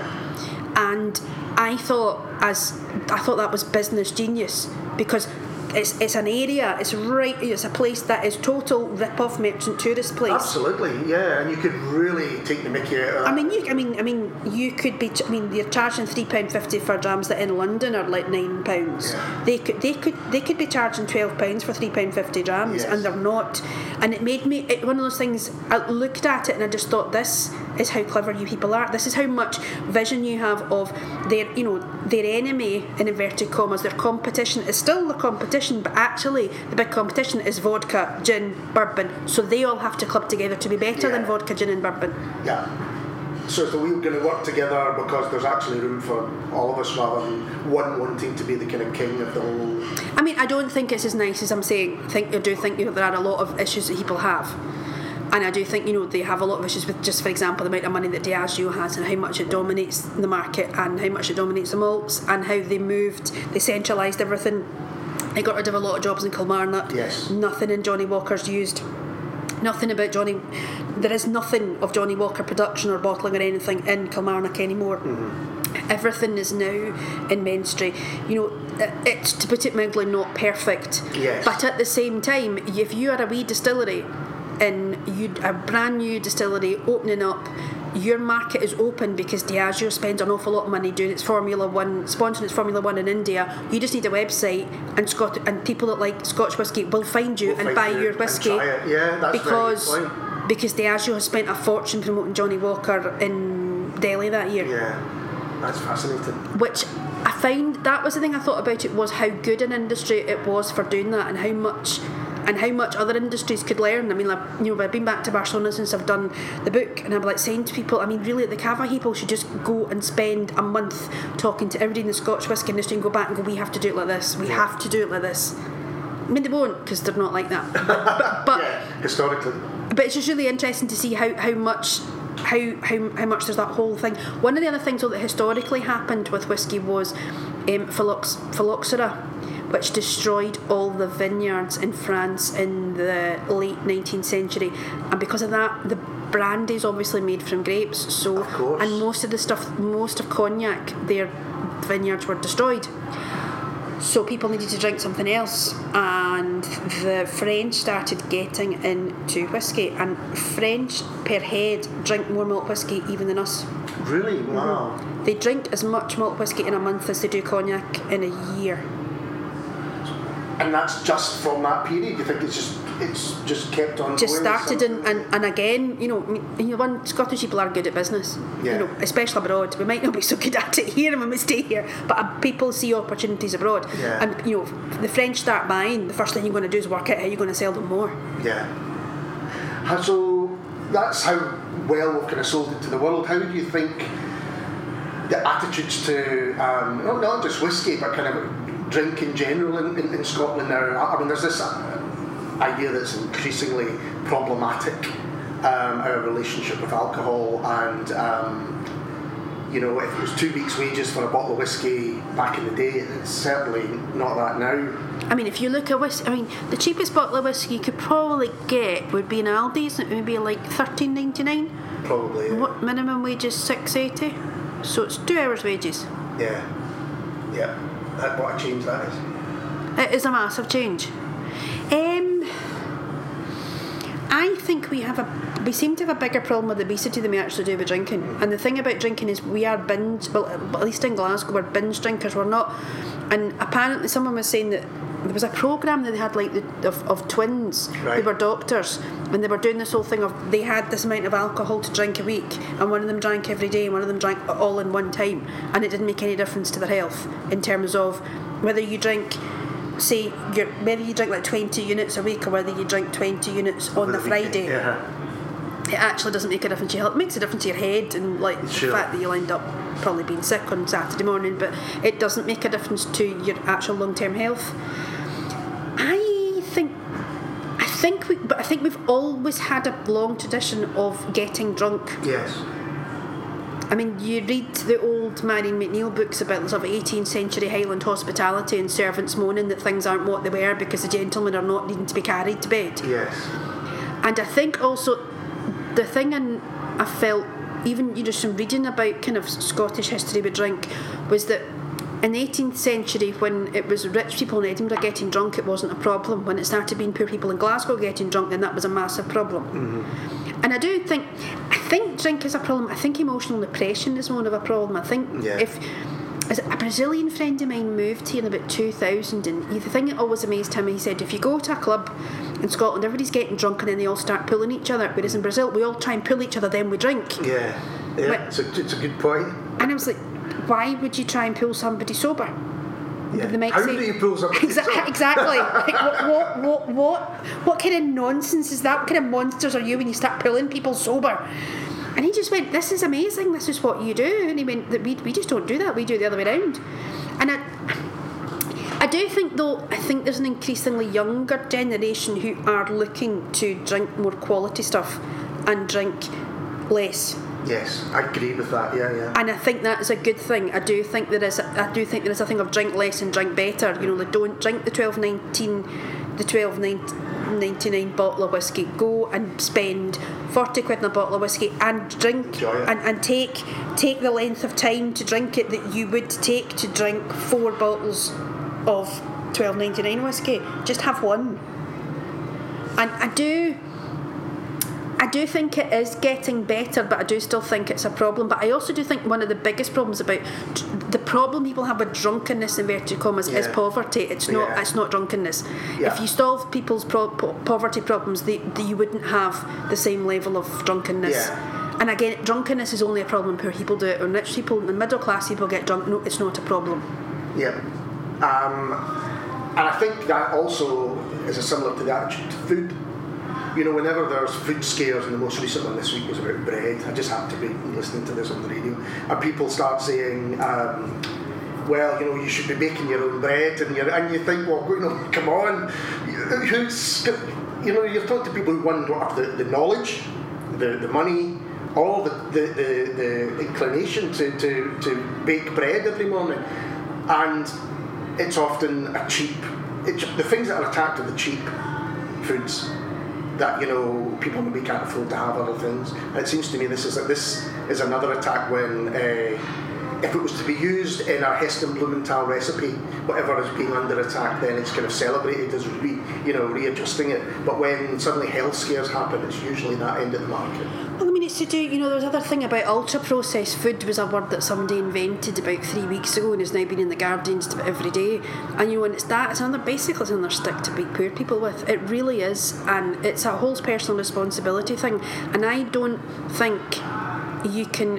And I thought as I thought that was business genius because it's it's an area. It's right. It's a place that is total rip-off merchant tourist place. Absolutely, yeah, and you could really take the mickey out of that. I mean, you. I mean, I mean, you could be. I mean, you're charging three pound fifty for drams that in London are like nine pounds. Yeah. They could. They could. They could be charging twelve pounds for three pound fifty drams, Yes. and they're not. And it made me. It, one of those things. I looked at it and I just thought, this is how clever you people are. This is how much vision you have of their. You know, their enemy in inverted commas. Their competition is still the competition, but actually the big competition is vodka, gin, bourbon. So they all have to club together to be better than vodka, gin, and bourbon. Yeah. So is the wheel going to work together because there's actually room for all of us rather than one wanting to be the kind of king of the whole. I mean, I don't think it's as nice as I'm saying. I think I do think you know, there are a lot of issues that people have, and I do think you know they have a lot of issues with just, for example, the amount of money that Diageo has and how much it dominates the market and how much it dominates the malts and how they moved, they centralised everything. They got rid of a lot of jobs in Kilmarnock. Yes. Nothing in Johnnie Walker's used. Nothing about Johnny. There is nothing of Johnnie Walker production or bottling or anything in Kilmarnock anymore. Mm-hmm. Everything is now in Menstrie. You know, it- it's to put it mildly not perfect. Yes. But at the same time, if you are a wee distillery and you a brand new distillery opening up, your market is open because Diageo spends an awful lot of money doing its Formula One, sponsoring its Formula One in India. You just need a website, and Scot and people that like Scotch whisky will find you Will and find buy you your and whisky try it. Yeah, that's a very because because Diageo has spent a fortune promoting Johnnie Walker in Delhi that year Yeah, that's fascinating. which I found that was the thing I thought about it was how good an industry it was for doing that and how much and how much other industries could learn. I mean, like, you know, I've been back to Barcelona since I've done the book, and I'm like saying to people, I mean, really, the Cava people should just go and spend a month talking to everybody in the Scotch whisky industry and go back and go, we have to do it like this, we have to do it like this. I mean, they won't because they're not like that. But, but Yeah, historically. but it's just really interesting to see how, how much how, how how much there's that whole thing. One of the other things though, that historically happened with whiskey was um, phyllox, phylloxera, which destroyed all the vineyards in France in the late 19th century, and because of that, the brandy is obviously made from grapes. So and most of the stuff, most of cognac, their vineyards were destroyed. So people needed to drink something else, and the French started getting into whiskey. And French per head drink more malt whiskey even than us. Really? Mm-hmm. Wow. They drink as much malt whiskey in a month as they do cognac in a year. And that's just from that period. You think it's just it's just kept on. Just started, and, and, and again, you know, you know, one Scottish people are good at business. Yeah. You know, especially abroad. We might not be so good at it here when we stay here, but uh, people see opportunities abroad. Yeah. And you know, the French start buying. The first thing you're going to do is work out how you're going to sell them more. Yeah. So that's how well we've kind of sold it to the world. How do you think the attitudes to um, not, not just whiskey, but kind of drink in general in, in, in Scotland now? I mean, there's this idea that's increasingly problematic. Um, our relationship with alcohol and. Um, you know, if it was two weeks' wages for a bottle of whiskey back in the day, it's certainly not that now. I mean, if you look at whiskey, I mean, the cheapest bottle of whiskey you could probably get would be in Aldi's, and it would be like thirteen ninety nine. Probably. uh, What minimum wage is six eighty? So it's two hours' wages. Yeah. Yeah. That, what a change that is. It is a massive change. Um, I think we have a we seem to have a bigger problem with obesity than we actually do with drinking. And the thing about drinking is we are binge. Well, at least in Glasgow, we're binge drinkers. We're not. And apparently, someone was saying that there was a program that they had like the, of, of twins Right. who were doctors, and they were doing this whole thing of they had this amount of alcohol to drink a week, and one of them drank every day, and one of them drank all in one time, and it didn't make any difference to their health in terms of whether you drink say you're, whether you drink like 20 units a week or whether you drink 20 units on the Friday, Yeah. it actually doesn't make a difference to your health. It makes a difference to your head and like Sure. the fact that you'll end up probably being sick on Saturday morning, but it doesn't make a difference to your actual long term health. I think I think we but I think we've always had a long tradition of getting drunk. Yes. I mean, you read the old Marian McNeill books about the sort of 18th century Highland hospitality and servants moaning that things aren't what they were because the gentlemen are not needing to be carried to bed. Yes. And I think also the thing and I felt even you know some reading about kind of Scottish history with drink was that in the 18th century when it was rich people in Edinburgh getting drunk it wasn't a problem. When it started being poor people in Glasgow getting drunk then that was a massive problem. Mm-hmm. and I do think I think drink is a problem. I think emotional depression is more of a problem. I think Yeah. if a Brazilian friend of mine moved here in about 2000 and the thing that always amazed him he said if you go to a club in Scotland everybody's getting drunk and then they all start pulling each other. Whereas in Brazil we all try and pull each other then we drink. Yeah, yeah, But- it's, a, it's a good point. and I was like why would you try and pull somebody sober? Yeah. How say- do you pull somebody Exa- sober? exactly. Like, what, what, what, what, what kind of nonsense is that? What kind of monsters are you when you start pulling people sober? And he just went this is amazing. This is what you do. And he went that we, we just don't do that. We do it the other way around and I, I do think though I think there's an increasingly younger generation who are looking to drink more quality stuff and drink less Yes, I agree with that. Yeah, yeah. and I think that is a good thing. I do think there is. A, I do think there is a thing of drink less and drink better. You know, they don't drink the twelve nineteen, the twelve ninety nine bottle of whiskey. Go and spend forty quid on a bottle of whiskey and drink and, and take take the length of time to drink it that you would take to drink four bottles of twelve ninety nine whiskey. Just have one. And I do. I do think it is getting better, but I do still think it's a problem. But I also do think one of the biggest problems about the problem people have with drunkenness, inverted commas, is poverty. It's not. Yeah. It's not drunkenness. Yeah. If you solve people's pro- po- poverty problems, they, they, you wouldn't have the same level of drunkenness. Yeah. And again, drunkenness is only a problem when poor people do it. When rich people, the middle class people get drunk, no, it's not a problem. Yeah. Um, and I think that also is a similar to the attitude to food. You know, whenever there's food scares, and the most recent one this week was about bread, I just happened to be listening to this on the radio, and people start saying, um, well, you know, you should be making your own bread, and, you're, and you think, well, you know, come on, who's, you know, you're talking to people who, one, don't have the, the knowledge, the, the money, all the, the, the, the inclination to, to, to bake bread every morning. And it's often a cheap, it, the things that are attacked are the cheap foods that you know people maybe can't afford to have other things. And it seems to me this is this is another attack when uh, if it was to be used in a Heston Blumenthal recipe, whatever is being under attack, then it's kind of celebrated as re, you know readjusting it. But when suddenly health scares happen, it's usually that end of the market. Well, It's to do, you know, there was other thing about ultra processed food was a word that somebody invented about three weeks ago and has now been in the Guardians every day. And you know, and it's that, it's another, basically, it's another stick to beat poor people with. It really is. And it's a whole personal responsibility thing. And I don't think you can,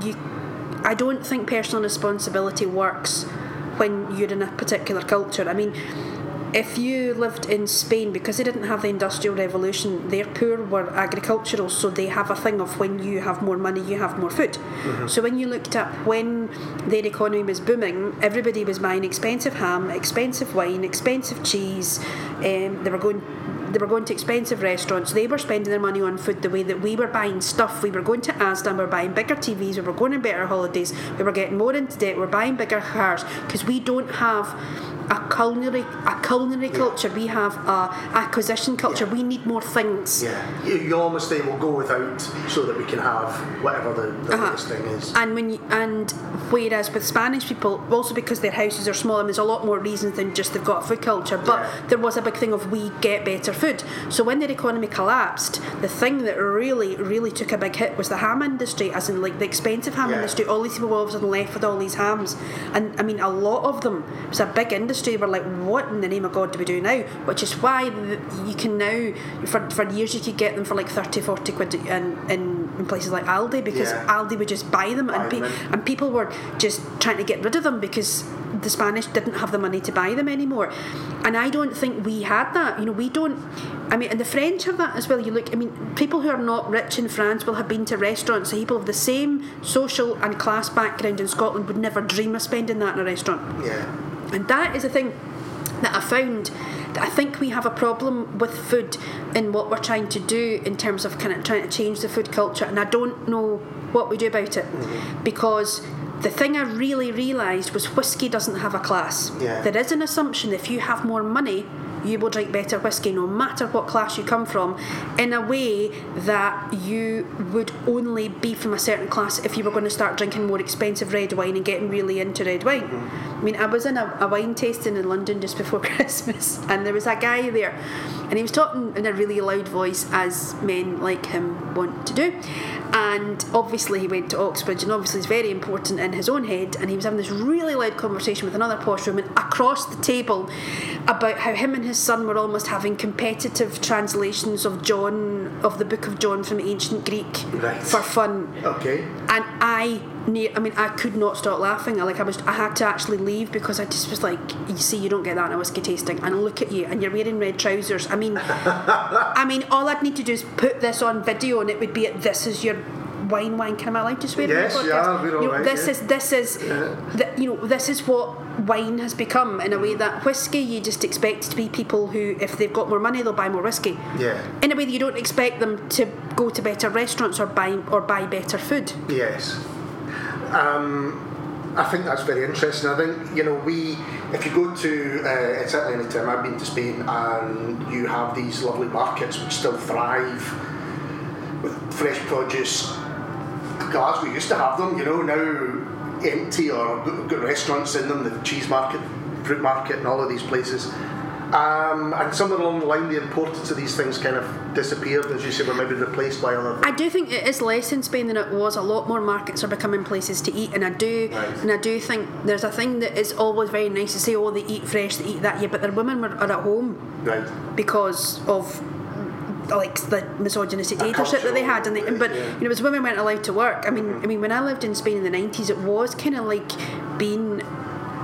you, I don't think personal responsibility works when you're in a particular culture. I mean, if you lived in Spain, because they didn't have the Industrial Revolution, their poor were agricultural, so they have a thing of when you have more money, you have more food. So when you looked up when their economy was booming, everybody was buying expensive ham, expensive wine, expensive cheese. Um, they were going. They were going to expensive restaurants. They were spending their money on food the way that we were buying stuff. We were going to Asda, we were buying bigger TVs, we were going on better holidays, we were getting more into debt, we we're buying bigger cars because we don't have a culinary a culinary culture. We have a acquisition culture. Yeah. We need more things. Yeah, you, you almost say we'll go without so that we can have whatever the, the Uh-huh. latest thing is. And when you, and whereas with Spanish people, also because their houses are small, and there's a lot more reasons than just they've got food culture. But Yeah. there was a big thing of we get better food. So when their economy collapsed, the thing that really, really took a big hit was the ham industry, as in like the expensive ham Yeah. industry. All these people were all of a sudden left with all these hams, and I mean a lot of them. It was a big industry. We're like, what in the name of God do we do now? Which is why you can now, for, for years, you could get them for like 30, 40 quid in, in, in places like Aldi because Yeah. Aldi would just buy them Buy and, pe- them. and people were just trying to get rid of them because the Spanish didn't have the money to buy them anymore. And I don't think we had that. You know, we don't. I mean, and the French have that as well. You look, I mean, people who are not rich in France will have been to restaurants. So people of the same social and class background in Scotland would never dream of spending that in a restaurant. Yeah, And that is a thing that I found that I think we have a problem with food in what we're trying to do in terms of kind of trying to change the food culture. And I don't know what we do about it mm-hmm. because the thing I really realised was whiskey doesn't have a class. Yeah. There is an assumption if you have more money, you will drink better whiskey no matter what class you come from in a way that you would only be from a certain class if you were going to start drinking more expensive red wine and getting really into red wine. Mm-hmm. I mean, I was in a, a wine tasting in London just before Christmas and there was a guy there and he was talking in a really loud voice as men like him want to do and obviously he went to Oxbridge and obviously it's very important in his own head and he was having this really loud conversation with another posh woman across the table about how him and his son were almost having competitive translations of John of the book of John from ancient Greek Right. for fun Okay. and I near I mean I could not stop laughing. I like I was I had to actually leave because I just was like you see you don't get that in a whiskey tasting. And look at you and you're wearing red trousers. I mean I mean all I'd need to do is put this on video and it would be this is your wine wine can I allowed to swear Yes, you are, we're all you know, right, this yeah. is this is the, you know this is what wine has become in a way that whiskey you just expect to be people who if they've got more money they'll buy more whiskey. Yeah. in a way that you don't expect them to go to better restaurants or buy or buy better food. Yes. Um, I think that's very interesting. I think, you know, we, if you go to, uh, certainly any time I've been to Spain and you have these lovely markets which still thrive with fresh produce. Glasgow used to have them, you know, now empty or got restaurants in them, the cheese market, fruit market, and all of these places. Um, and somewhere along the line, the importance of these things kind of disappeared, as you say, were maybe replaced by other. Things. I do think it is less in Spain than it was. A lot more markets are becoming places to eat, and I do, and I do think there's a thing that is always very nice to say. Oh, they eat fresh, they eat that. Yeah, but their women were, are at home Right. because of like the misogynistic dictatorship that they had, and they, but yeah. Mm-hmm. you know, as women weren't allowed to work. I mean, I mean, when I lived in Spain in the nineties, it was kind of like being.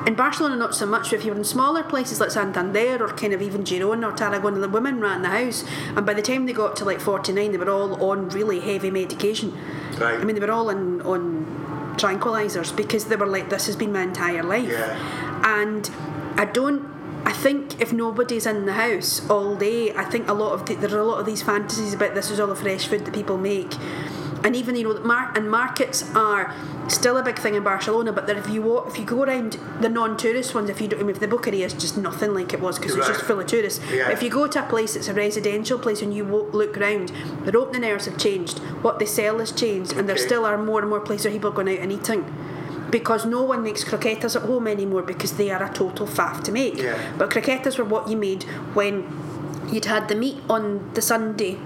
In Barcelona, not so much. But if you were in smaller places like Santander or kind of even Girona or Tarragona, the women ran the house, and by the time they got to like forty nine, they were all on really heavy medication. Right. I mean, they were all on on tranquilizers because they were like, "This has been my entire life," Yeah. and I don't. I think if nobody's in the house all day, I think a lot of the, there are a lot of these fantasies about this is all the fresh food that people make, and even you know, mar- and markets are still a big thing in Barcelona. But that if you walk, if you go around the non-tourist ones, if you don't, I mean, if the Boqueria is just nothing like it was because it's just full of tourists. Yeah. If you go to a place that's a residential place and you wo- look round, their opening hours have changed, what they sell has changed, and there still are more and more places where people are going out and eating. Because no one makes croquetas at home anymore because they are a total faff to make. Yeah. But croquetas were what you made when you'd had the meat on the Sunday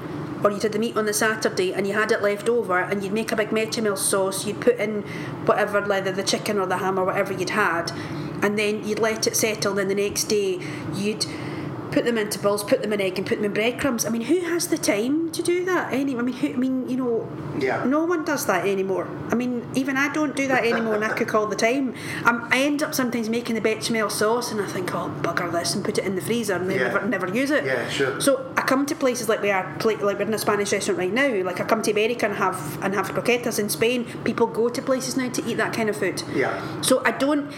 or you'd had the meat on the Saturday and you had it left over and you'd make a big bechamel sauce, you'd put in whatever, either the chicken or the ham or whatever you'd had, and then you'd let it settle, then the next day you'd put them into balls, put them in egg and put them in breadcrumbs. I mean, who has the time to do that anyway? I mean, who, I mean, you know, Yeah. no one does that anymore. I mean, even I don't do that anymore and I cook all the time. Um, I end up sometimes making the bechamel sauce and I think, oh, bugger this and put it in the freezer and Yeah. never, never use it. Yeah, sure. So I come to places like we are, like we're in a Spanish restaurant right now. Like I come to America and have and have croquetas in Spain. People go to places now to eat that kind of food. Yeah. So I don't.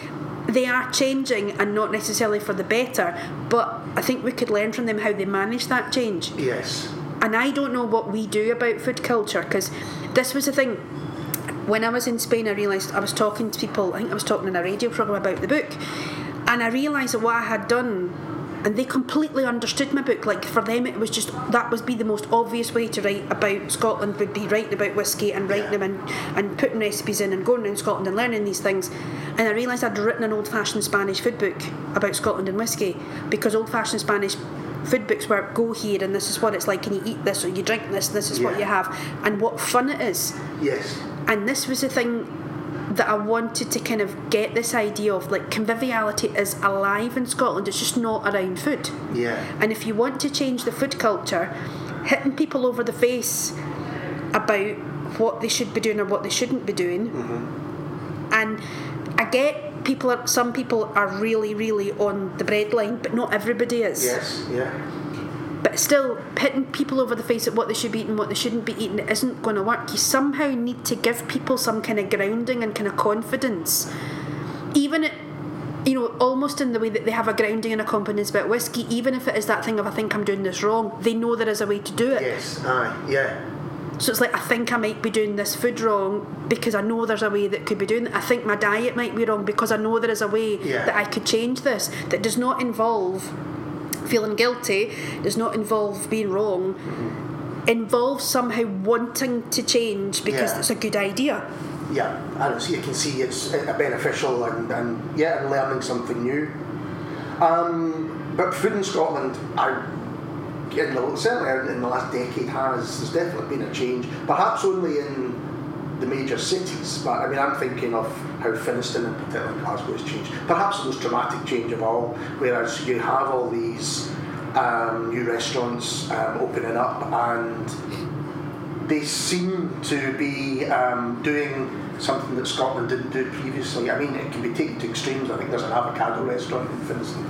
They are changing and not necessarily for the better, but I think we could learn from them how they manage that change. Yes. And I don't know what we do about food culture because this was the thing. When I was in Spain, I realised I was talking to people. I think I was talking in a radio program about the book, and I realised that what I had done, and they completely understood my book. Like for them, it was just that would be the most obvious way to write about Scotland would be writing about whiskey and writing Yeah. them and, and putting recipes in and going around Scotland and learning these things. And I realised I'd written an old-fashioned Spanish food book about Scotland and whiskey because old-fashioned Spanish food books were go here and this is what it's like and you eat this or you drink this and this is what you have and what fun it is Yes. and this was the thing that I wanted to kind of get this idea of like conviviality is alive in Scotland it's just not around food Yeah. and if you want to change the food culture hitting people over the face about what they should be doing or what they shouldn't be doing mm-hmm. and I get people are some people are really really on the breadline but not everybody is Yes. Yeah. but still hitting people over the face at what they should be eating what they shouldn't be eating isn't going to work you somehow need to give people some kind of grounding and kind of confidence even it you know almost in the way that they have a grounding and a confidence about whiskey even if it is that thing of I think I'm doing this wrong they know there is a way to do it Yes. Aye. Yeah. So it's like I think I might be doing this food wrong because I know there's a way that could be doing it. I think my diet might be wrong because I know there is a way Yeah. that I could change this that does not involve feeling guilty does not involve being wrong. Involves somehow wanting to change because Yeah. it's a good idea. Yeah, and see. you can see it's uh, beneficial and, and yeah, and learning something new. Um, but food in Scotland, I, in the, certainly in the last decade, has there's definitely been a change. Perhaps only in the major cities, but I mean, I'm thinking of how Finnieston and particularly Glasgow has changed. Perhaps the most dramatic change of all, whereas you have all these um, new restaurants um, opening up and they seem to be um, doing something that Scotland didn't do previously. I mean, it can be taken to extremes. I think there's an avocado restaurant in Finnieston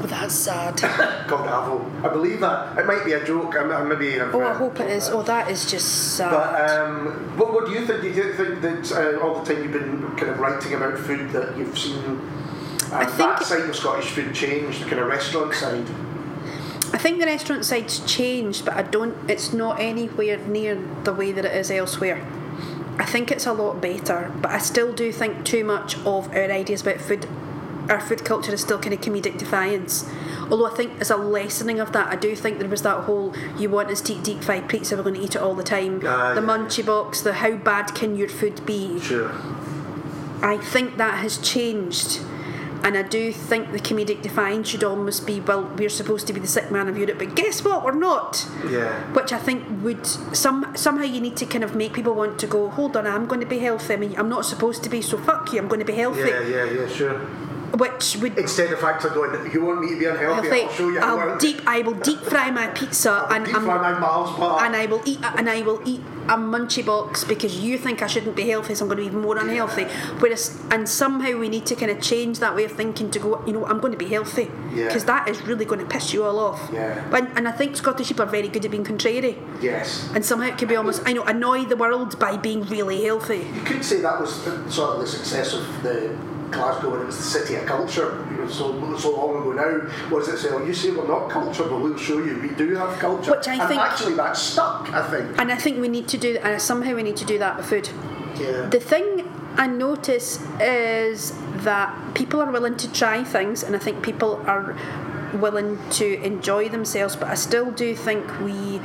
Oh, that's sad. called Avo. I believe that. It might be a joke. I, I maybe have, Oh, I uh, hope it is. Oh, that is just sad. But um, what, what do you think? Do you think that uh, all the time you've been kind of writing about food that you've seen um, I think that side of Scottish food change, the kind of restaurant side? I think the restaurant side's changed, but I don't. It's not anywhere near the way that it is elsewhere. I think it's a lot better, but I still do think too much of our ideas about food, our food culture is still kind of comedic defiance. Although I think there's a lessening of that. I do think there was that whole you want us to eat deep fried pizza, we're going to eat it all the time. Ah, the yeah. munchie box, the how bad can your food be? Sure. I think that has changed. And I do think the comedic defiance should almost be, well, we're supposed to be the sick man of Europe, but guess what? We're not. Yeah. Which I think would some somehow you need to kind of make people want to go. Hold on, I'm going to be healthy. I mean, I'm not supposed to be, so fuck you. I'm going to be healthy. Yeah, yeah, yeah, sure. Which would Instead of actually going, you want me to be unhealthy, healthy. I'll show you I'll I- deep. I will deep fry my pizza and deep I'm- fry my bar. and I will eat and I will eat a munchie box because you think I shouldn't be healthy, so I'm going to be even more unhealthy. Whereas, and somehow we need to kind of change that way of thinking to go, you know, I'm going to be healthy Yeah. because that is really going to piss you all off. Yeah. And, and I think Scottish people are very good at being contrary, Yes. and somehow it can be almost, I know, annoy the world by being really healthy. You could say that was the, sort of the success of the Glasgow when it was the city of culture. So so long ago now, was it say, oh, you say we're not culture, but we'll show you we do have culture. Which I and think- actually that stuck. I think. And I think we need to do, and somehow we need to do that with food. Yeah. The thing I notice is that people are willing to try things, and I think people are willing to enjoy themselves. But I still do think we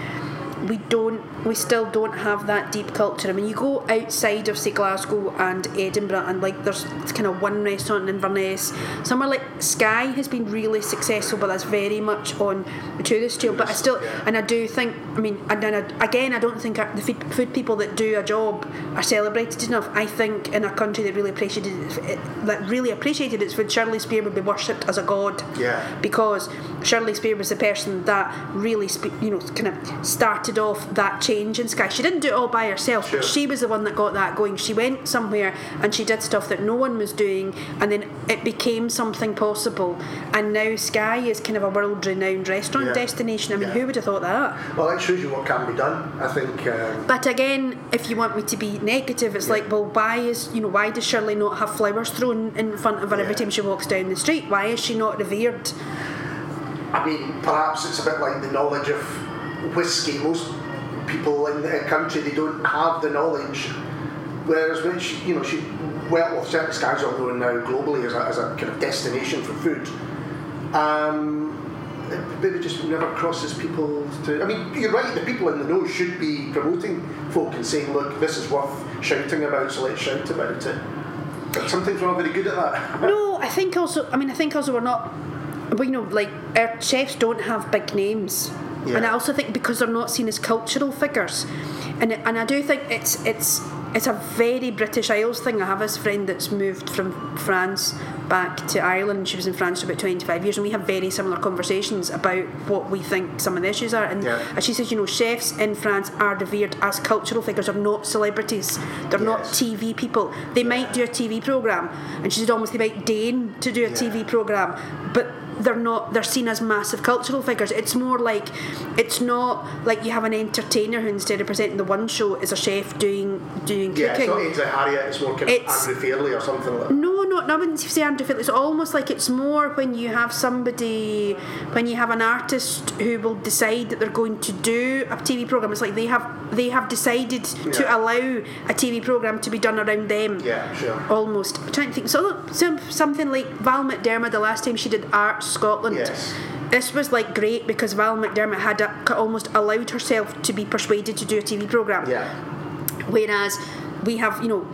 we don't we still don't have that deep culture. I mean, you go outside of say Glasgow and Edinburgh, and like there's kind of one restaurant in Inverness. Somewhere like Skye has been really successful, but that's very much on the tourist trail. But I still, and I do think, I mean, and then I, again, I don't think the food, food people that do a job are celebrated enough. I think in a country that really appreciated it, that really appreciated its food, Shirley Spear would be worshipped as a god. Yeah. Because Shirley Spear was the person that really, you know, kind of started off that change in Skye. She didn't do it all by herself, Sure. but she was the one that got that going. She went somewhere and she did stuff that no one was doing, and then it became something possible. And now Skye is kind of a world-renowned restaurant Yeah. destination. I mean, Yeah. who would have thought that? Well, that shows you what can be done. I think. Um, But again, if you want me to be negative, it's like, well, why is you know why does Shirley not have flowers thrown in front of her every time she walks down the street? Why is she not revered? I mean, perhaps it's a bit like the knowledge of whiskey. Most people in the country they don't have the knowledge. Whereas when she, you know, she well, well certainly Skye's all known now globally as a, as a kind of destination for food. Um, it maybe just never crosses people to. I mean, you're right. The people in the know should be promoting folk and saying, "Look, this is worth shouting about, so let's shout about it." But sometimes we're not very good at that. No, I think also. I mean, I think also we're not. Well, you know, like our chefs don't have big names, Yeah. and I also think because they're not seen as cultural figures, and and I do think it's it's it's a very British Isles thing. I have this friend that's moved from France back to Ireland. She was in France for about twenty five years, and we have very similar conversations about what we think some of the issues are. And, Yeah. she says, you know, chefs in France are revered as cultural figures, they're not celebrities. They're not TV people. They might do a TV program, and she said almost they might deign to do a TV program, but they're not. They're seen as massive cultural figures. It's more like it's not like you have an entertainer who instead of presenting the one show is a chef doing doing Yeah, it's not Harriott. It's more kind It's- of Andrew Fairlie or something like that. No, no, no, I wouldn't say Andrew feel It's almost like it's more when you have somebody, when you have an artist who will decide that they're going to do a TV program. It's like they have they have decided to allow a TV program to be done around them. Yeah, sure. Almost. I'm trying to think. So some, something like Val McDermid the last time she did Art Scotland. Yes. this was like great because Val McDermid had a, almost allowed herself to be persuaded to do a TV program. Yeah. Whereas we have, you know,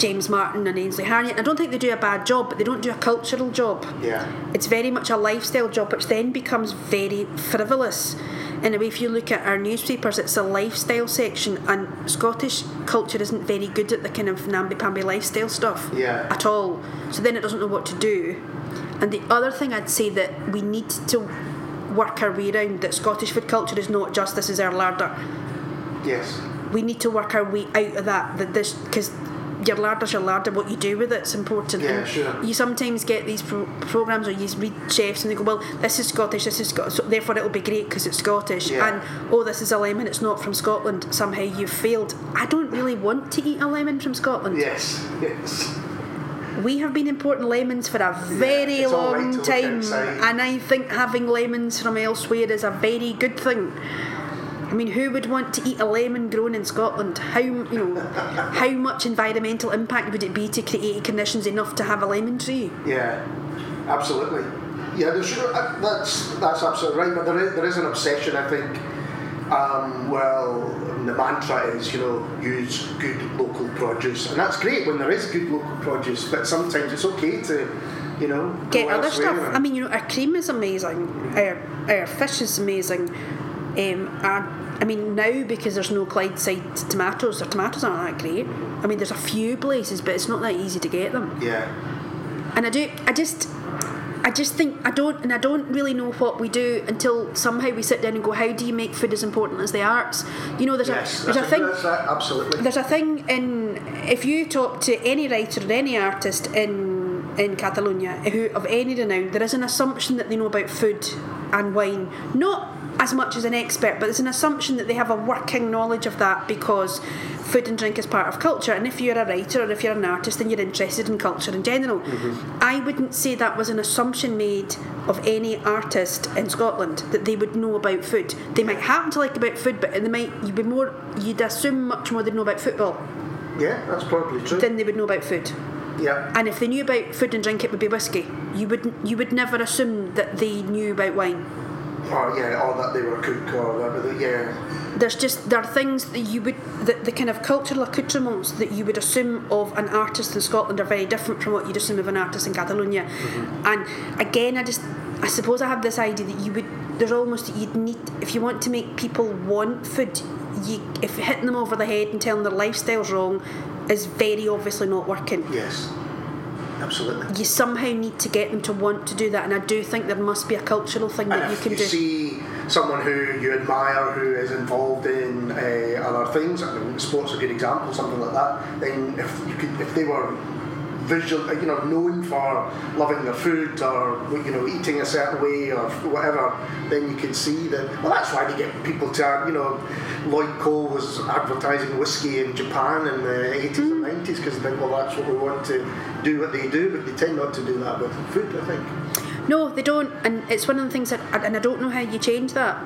James Martin and Ainsley Harriott. I don't think they do a bad job, but they don't do a cultural job. Yeah. It's very much a lifestyle job, which then becomes very frivolous. In a way, if you look at our newspapers, it's a lifestyle section, and Scottish culture isn't very good at the kind of namby-pamby lifestyle stuff Yeah. at all. So then it doesn't know what to do. And the other thing I'd say that we need to work our way around that Scottish food culture is not just this is our larder Yes. we need to work our way out of that. That this because your larder's your larder. What you do with it's important. Yeah, And sure. You sometimes get these pro- programs or you read chefs and they go, well, this is Scottish, this is Scottish, so therefore it'll be great because it's Scottish. Yeah. And oh, this is a lemon, it's not from Scotland. Somehow you've failed. I don't really want to eat a lemon from Scotland. Yes. Yes. We have been importing lemons for a very right long look time, and I think having lemons from elsewhere is a very good thing. I mean, who would want to eat a lemon grown in Scotland? How you know, how much environmental impact would it be to create conditions enough to have a lemon tree? Yeah, absolutely. Yeah, there's, uh, that's that's absolutely right. But there is, there is an obsession, I think. Um, well, the mantra is, you know, use good local produce, and that's great when there is good local produce. But sometimes it's okay to, you know, Get other stuff. I mean, you know, our cream is amazing. Our our fish is amazing. Um, our, I mean, now because there's no Clydeside tomatoes, our tomatoes aren't that great. I mean, there's a few places, but it's not that easy to get them. yeah, and I do I just I just think I don't and I don't really know what we do until somehow we sit down and go how do you make food as important as the arts you know there's yes, a there's a thing that, absolutely. there's a thing in if you talk to any writer or any artist in in Catalonia who of any renown there is an assumption that they know about food and wine not as much as an expert but there's an assumption that they have a working knowledge of that because food and drink is part of culture and if you're a writer or if you're an artist and you're interested in culture in general mm-hmm. I wouldn't say that was an assumption made of any artist in Scotland that they would know about food they might happen to like about food but they might you'd be more you'd assume much more they'd know about football yeah, that's probably true. Then they would know about food. yeah, And if they knew about food and drink, it would be whiskey. You wouldn't. You would never assume that they knew about wine. Or yeah, or that they were a cook or whatever. Yeah, There's just there are things that you would that the kind of cultural accoutrements that you would assume of an artist in Scotland are very different from what you'd assume of an artist in Catalonia. Mm-hmm. And again, I just I suppose I have this idea that you would there's almost you'd need if you want to make people want food, you if hitting them over the head and telling their lifestyle's wrong is very obviously not working. yes, absolutely. you somehow need to get them to want to do that and I do think there must be a cultural thing And that you if can you do see someone who you admire who is involved in uh, other things, I mean, sports a good example, something like that, then if you could, if they were visual, you know, known for loving their food or you know eating a certain way or whatever, then you can see that. Well, that's why they get people to, you know, Lloyd Cole was advertising whiskey in Japan in the 80s and mm. 90s because they think, well, that's what we want to do what they do, but they tend not to do that with food, I think. no they don't and it's one of the things that and I don't know how you change that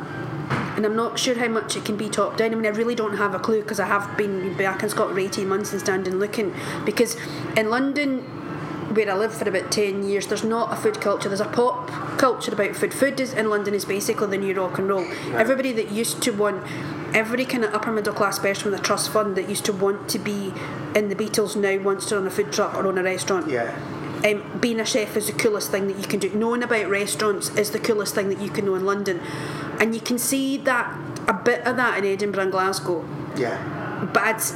and I'm not sure how much it can be top down. I mean I really don't have a clue because I have been back in Scotland for 18 months and standing looking because in London where I lived for about 10 years there's not a food culture. There's a pop culture about food. Food is in London is basically the new rock and roll. Everybody that used to want every kind of upper middle class person with a trust fund that used to want to be in the Beatles now wants to run a food truck or own a restaurant. Yeah. Um, being a chef is the coolest thing that you can do. Knowing about restaurants is the coolest thing that you can know in London, and you can see that a bit of that in Edinburgh and Glasgow. Yeah. But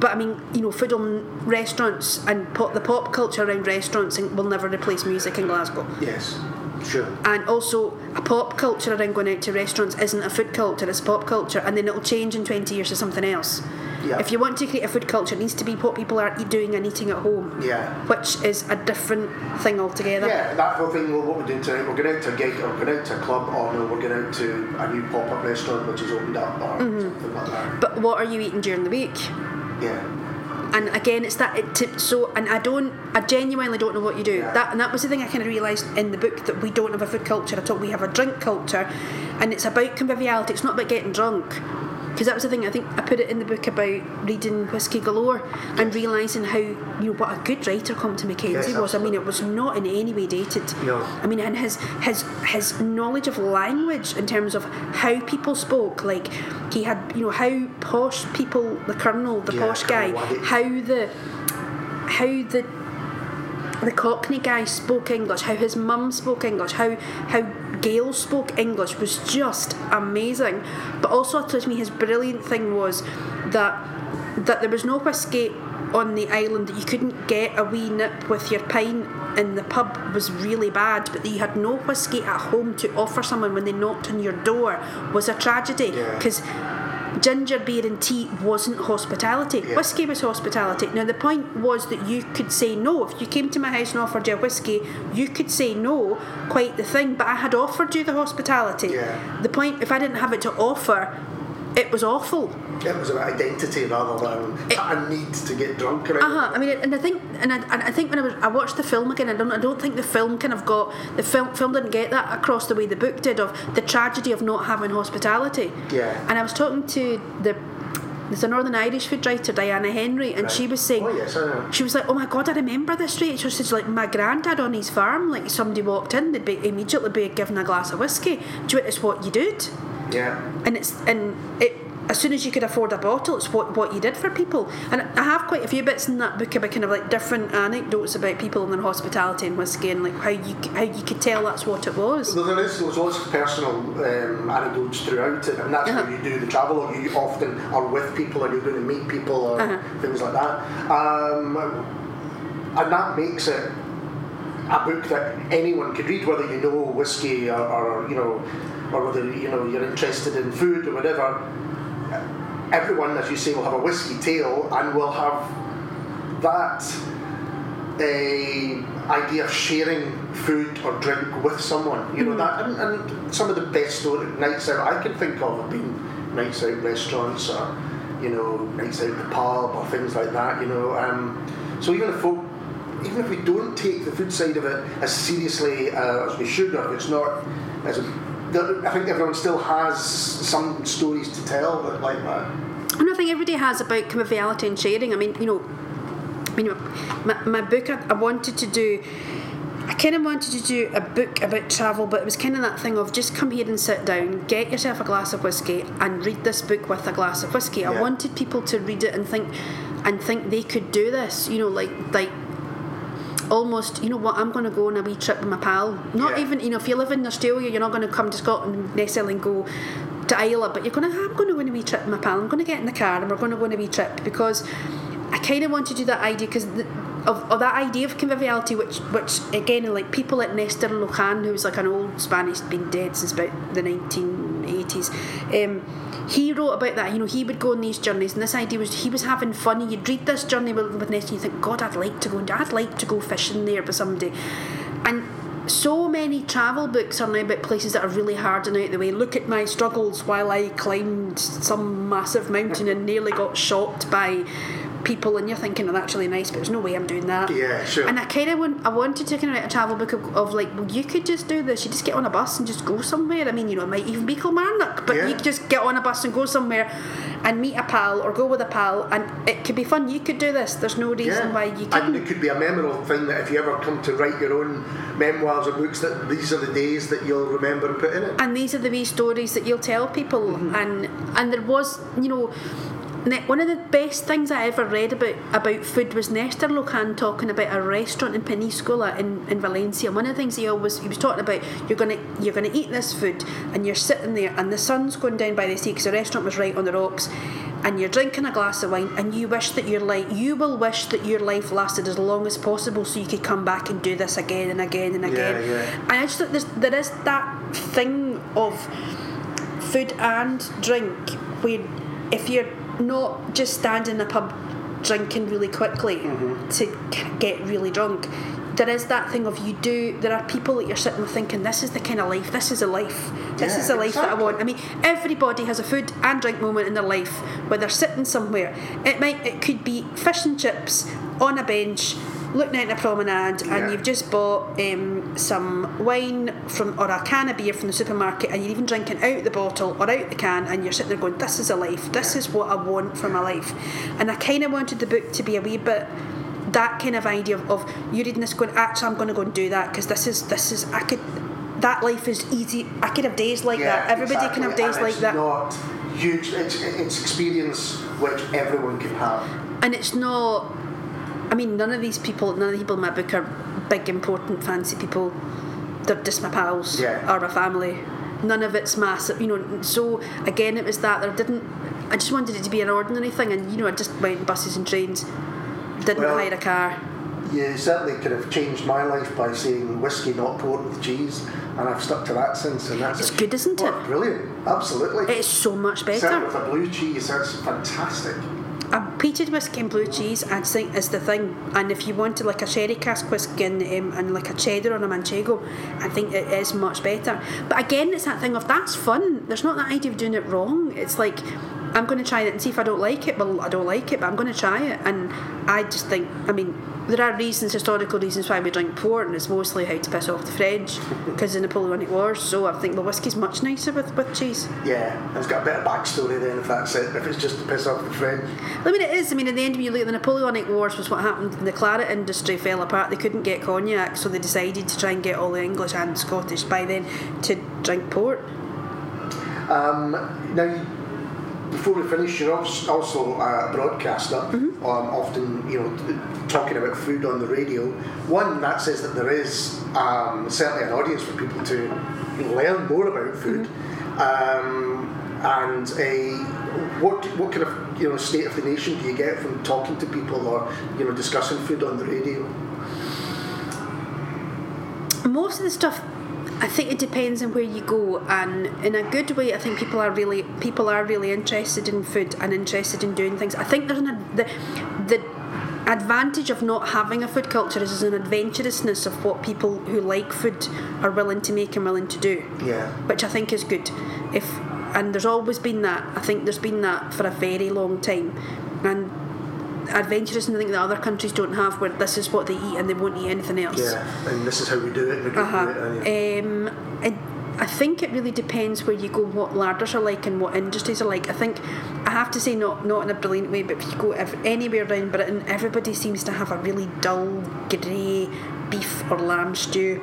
but I mean, you know, food on restaurants and pop, the pop culture around restaurants will never replace music in Glasgow. Yes. Sure. And also, a pop culture around going out to restaurants isn't a food culture; it's pop culture, and then it'll change in twenty years to something else. Yeah. If you want to create a food culture, it needs to be what people are doing and eating at home. Yeah. Which is a different thing altogether. Yeah, that whole thing, well, what we're doing tonight, we're going out to a gig, or we're going out to a club, or no, we're going out to a new pop up restaurant which has opened up, or Mm-hmm. something like that. But what are you eating during the week? Yeah. And again, it's that it to, so. And I don't, I genuinely don't know what you do. Yeah. That and that was the thing I kind of realised in the book that we don't have a food culture at all. We have a drink culture, and it's about conviviality. It's not about getting drunk. Because that was the thing. I think I put it in the book about reading Whiskey Galore and realizing how you know what a good writer Compton Mackenzie Yes, was. I mean, it was not in any way dated. No. I mean, and his his his knowledge of language in terms of how people spoke, like he had, you know, how posh people, the colonel, the Yeah, posh guy, how the how the the Cockney guy spoke English, how his mum spoke English, how how Gail spoke English was just amazing. But also to me his brilliant thing was that that there was no whiskey on the island that you couldn't get a wee nip with your pint in the pub was really bad, but that you had no whiskey at home to offer someone when they knocked on your door was a tragedy. Yeah. Ginger beer and tea wasn't hospitality. Yeah. Whiskey was hospitality. Now the point was that you could say no. If you came to my house and offered you a whiskey, you could say no, quite the thing. But I had offered you the hospitality. Yeah. The point if I didn't have it to offer, it was awful. It was about identity rather than a need to get drunk. Or Uh huh. I mean, and I think, and I, and I think when I was, I watched the film again. I don't, I don't think the film kind of got the film. Film didn't get that across the way the book did of the tragedy of not having hospitality. Yeah. And I was talking to the. There's a Northern Irish food writer, Diana Henry, and she was saying, Oh, yes, I know. she was like, "Oh my God, I remember this street." She says, "Like my granddad on his farm, like somebody walked in, they'd be immediately be given a glass of whiskey. Do you it's what you did?" Yeah. and it's and it as soon as you could afford a bottle, it's what, what you did for people. And I have quite a few bits in that book about kind of like different anecdotes about people and their hospitality and whiskey and like how you how you could tell that's what it was. Well, there is there's lots of personal um, anecdotes throughout it, and that's Uh-huh. when you do the travel, you often are with people, or you're going to meet people, or Uh-huh. things like that. Um, and that makes it a book that anyone could read, whether you know whiskey or, or you know, or whether you know you're interested in food or whatever. Everyone, as you say, will have a whiskey tail and will have that a idea of sharing food or drink with someone. You know that, and, and some of the best nights out I can think of have been nights out restaurants or you know nights out the pub or things like that. You know, um, so even if folk, even if we don't take the food side of it as seriously uh, as we should, or if it's not as I think everyone still has some stories to tell that like that. And I think everybody has about conviviality and sharing. I mean, you know, I mean, my, my book, I, I wanted to do, I kind of wanted to do a book about travel, but it was kind of that thing of just come here and sit down, get yourself a glass of whiskey, and read this book with a glass of whiskey. I wanted people to read it and think, and think they could do this. You know, like like almost, you know what, I'm going to go on a wee trip with my pal. Not Yeah. even, you know, if you live in Australia, you're not going to come to Scotland necessarily and go to Islay, but you're going to, I'm going to go on a wee trip with my pal. I'm going to get in the car and we're going to go on a wee trip because I kind of want to do that idea because of, of that idea of conviviality, which, which again, like people like Nestor Luján, who's like an old Spanish, been dead since about the 1980s. Um, he wrote about that. You know, he would go on these journeys, and this idea was he was having fun. You'd read this journey with, with Nestor, and you think, God, I'd like to go. and I'd like to go fishing there with somebody, and so many travel books are now about places that are really hard and out of the way. Look at my struggles while I climbed some massive mountain and nearly got shot by people and you're thinking, oh, that's really nice, but there's no way I'm doing that. Yeah, sure. And I kind of want, I wanted to kind of write a travel book of, of like, well, you could just do this. You just get on a bus and just go somewhere. I mean, you know, it might even be Kilmarnock, but Yeah. you just get on a bus and go somewhere and meet a pal or go with a pal, and it could be fun. You could do this. There's no reason why you and couldn't. it could be a memorable thing that if you ever come to write your own memoirs or books, that these are the days that you'll remember and put in it. and these are the wee stories that you'll tell people Mm-hmm. and and there was you know one of the best things I ever read about about food was Nestor Luján talking about a restaurant in Peníscola in, in Valencia. One of the things he always he was talking about you're gonna you're gonna eat this food and you're sitting there and the sun's going down by the sea because the restaurant was right on the rocks and you're drinking a glass of wine and you wish that your life you will wish that your life lasted as long as possible so you could come back and do this again and again and again. yeah. yeah. And I just thought there's, there is that thing of food and drink where if you're not just standing in a pub drinking really quickly Mm-hmm. to get really drunk. There is that thing of you do there are people that you're sitting with thinking this is the kind of life this is a life. This Yeah, is the life that I want. I mean everybody has a food and drink moment in their life where they're sitting somewhere. It might it could be fish and chips on a bench looking out in a promenade Yeah. and you've just bought um, some wine from or a can of beer from the supermarket and you're even drinking out the bottle or out the can and you're sitting there going, This is a life. This is what I want for my life. And I kinda wanted the book to be a wee bit that kind of idea of, of you reading this going, actually I'm gonna go and do that because this is this is I could that life is easy. I could have days like that. Everybody can have days And like it's that. Not huge. It's it's experience which everyone can have. and it's not I mean none of these people none of the people in my book are big important fancy people they're just my pals Yeah. or my family none of it's massive you know so again it was that there didn't I just wanted it to be an ordinary thing and you know I just went buses and trains didn't Well- hire a car You certainly could have changed my life by saying whiskey, not port with cheese, and I've stuck to that since. And that's It's a- good, isn't oh, it? Brilliant, absolutely. it's so much better with a blue cheese, that's fantastic. A peated whiskey and blue cheese I think is the thing. And if you wanted like a sherry cask whiskey and, um, and like a cheddar or a manchego I think it is much better. But again it's that thing of that's fun. There's not that idea of doing it wrong. It's like I'm going to try it and see if I don't like it. Well I don't like it but I'm going to try it. And I just think I mean there are reasons historical reasons why we drink port and it's mostly how to piss off the French because the Napoleonic Wars so I think the whiskey's much nicer with, with cheese Yeah, it's got a bit of backstory then if that's it. If it's just to piss off the French. I mean, it is. I mean, in the end, when you look at the Napoleonic Wars, was what happened. The claret industry fell apart. They couldn't get cognac, so they decided to try and get all the English and Scottish by then to drink port. Um, now, before we finish, you're also a broadcaster, Mm-hmm. um, often you know talking about food on the radio. One that says that there is um, certainly an audience for people to learn more about food, Mm-hmm. um, and a what what kind of you know state of the nation do you get from talking to people or you know discussing food on the radio? Most of the stuff, I think it depends on where you go, and in a good way, I think people are really people are really interested in food and interested in doing things. I think there's an ad- the the advantage of not having a food culture is an adventurousness of what people who like food are willing to make and willing to do. Yeah. which I think is good. If and there's always been that. I think there's been that for a very long time, and adventurous and think that other countries don't have, where this is what they eat and they won't eat anything else. Yeah, and this is how we do it. We Uh-huh. do it. Um, I, I think it really depends where you go, what larders are like, and what industries are like. I think I have to say, not not in a brilliant way, but if you go ev- anywhere around Britain, everybody seems to have a really dull, grey beef or lamb stew.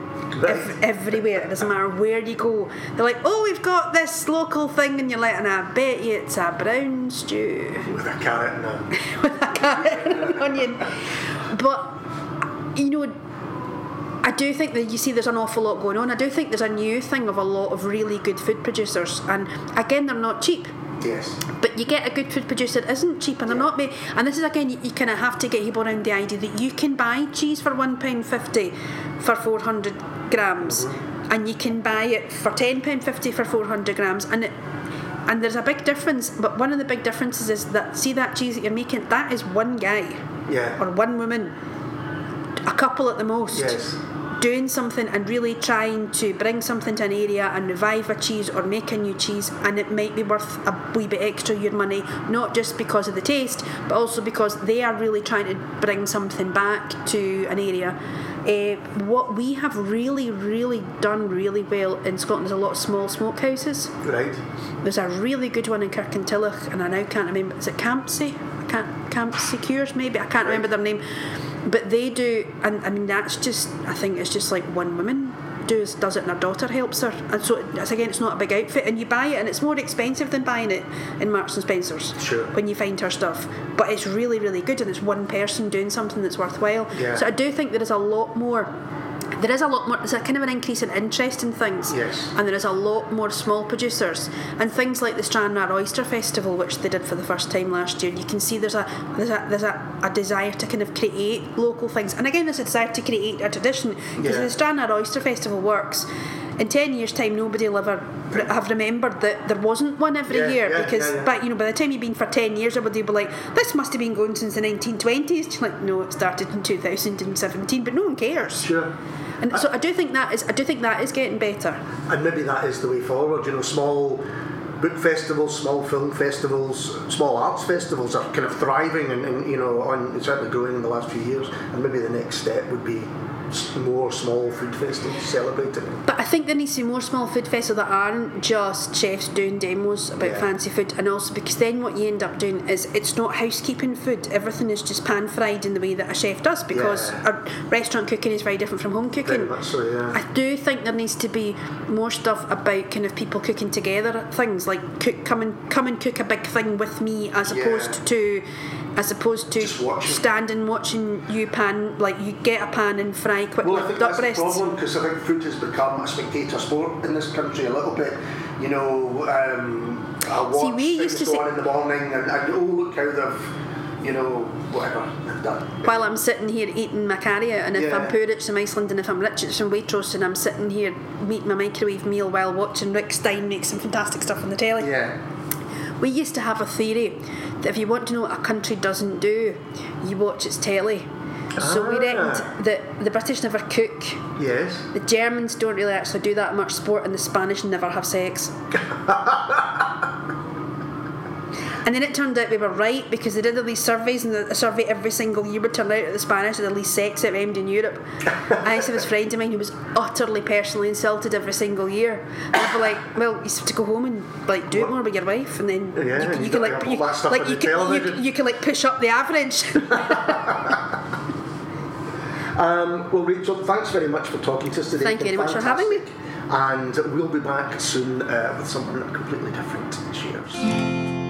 Ev- everywhere, it doesn't matter where you go. They're like, "Oh, we've got this local thing," and you're like, "And I bet you it's a brown stew." with a carrot and a with a carrot and an onion. But you know, I do think that you see there's an awful lot going on. I do think there's a new thing of a lot of really good food producers, and again, they're not cheap. yes. But you get a good food producer that isn't cheap, and they're not made. And this is again, you, you kind of have to get people around the idea that you can buy cheese for one pound fifty for four hundred grams, mm-hmm. and you can buy it for ten pound fifty for four hundred grams, and it. And there's a big difference, but one of the big differences is that see that cheese that you're making, that is one guy Yeah. or one woman, a couple at the most, Yes. doing something and really trying to bring something to an area and revive a cheese or make a new cheese, and it might be worth a wee bit extra your money, not just because of the taste, but also because they are really trying to bring something back to an area. Uh, what we have really, really done really well in Scotland is a lot of small smokehouses. Right. There's a really good one in Kirkintilloch, and I now can't remember. Is it Campsie? I can't Campsie Cures maybe. I can't remember their name, but they do, and I mean that's just. I think it's just like one woman does does it, and her daughter helps her, and so it's again it's not a big outfit, and you buy it, and it's more expensive than buying it in Marks and Spencers. Sure. When you find her stuff, but it's really really good, and it's one person doing something that's worthwhile. Yeah. So I do think there is a lot more. There is a lot more. There's a kind of an increase in interest in things Yes. and there is a lot more small producers and things like the Stranraer Oyster Festival, which they did for the first time last year. You can see there's a there's a there's a, a desire to kind of create local things, and again, there's a desire to create a tradition because Yeah. the Stranraer Oyster Festival works. In ten years' time, nobody will ever have remembered that there wasn't one every Yeah, year yeah, because, yeah, but you know, by the time you've been for ten years, everybody will be like, "This must have been going since the 1920s." You're like, no, it started in 2017, but no one cares. Sure. And so I do think that is I do think that is getting better. And maybe that is the way forward. You know, small book festivals, small film festivals, small arts festivals are kind of thriving and, and you know, on certainly growing in the last few years. And maybe the next step would be more small food festivals celebrating. But I think there needs to be more small food festivals that aren't just chefs doing demos about Yeah. fancy food, and also because then what you end up doing is it's not housekeeping food. Everything is just pan fried in the way that a chef does because Yeah. restaurant cooking is very different from home cooking. so, yeah. I do think there needs to be more stuff about kind of people cooking together things like cook come and come and cook a big thing with me as opposed to as opposed to standing watching you pan like you get a pan and fry quick Well, I think duck that's breasts. the problem because I think food has become a spectator sport in this country a little bit. You know, um, I watch See, we used to go on in the morning and, and oh look how they've, you know, whatever they've done. while I'm sitting here eating my carry and if Yeah. I'm Purich from Iceland and if I'm Richards from Waitrose and I'm sitting here eating my microwave meal while watching Rick Stein make some fantastic stuff on the telly. Yeah. We used to have a theory that if you want to know what a country doesn't do, you watch its telly. So we Ah. reckoned that the British never cook, Yes. the Germans don't really actually do that much sport, and the Spanish never have sex. And then it turned out we were right because they did all these surveys, and the, survey every single year would turn out that the Spanish had the least sex out of anybody in Europe. I used to have this friend of mine who was utterly personally insulted every single year. And I'd be like, well, you have to go home and like do it more with your wife, and then Yeah, you, can, you you can like you, all that stuff like you can, you, you can like push up the average. Um, well, Rachel, thanks very much for talking to us today. Thank you very much for having me. And we'll be back soon uh, with something completely different. Cheers.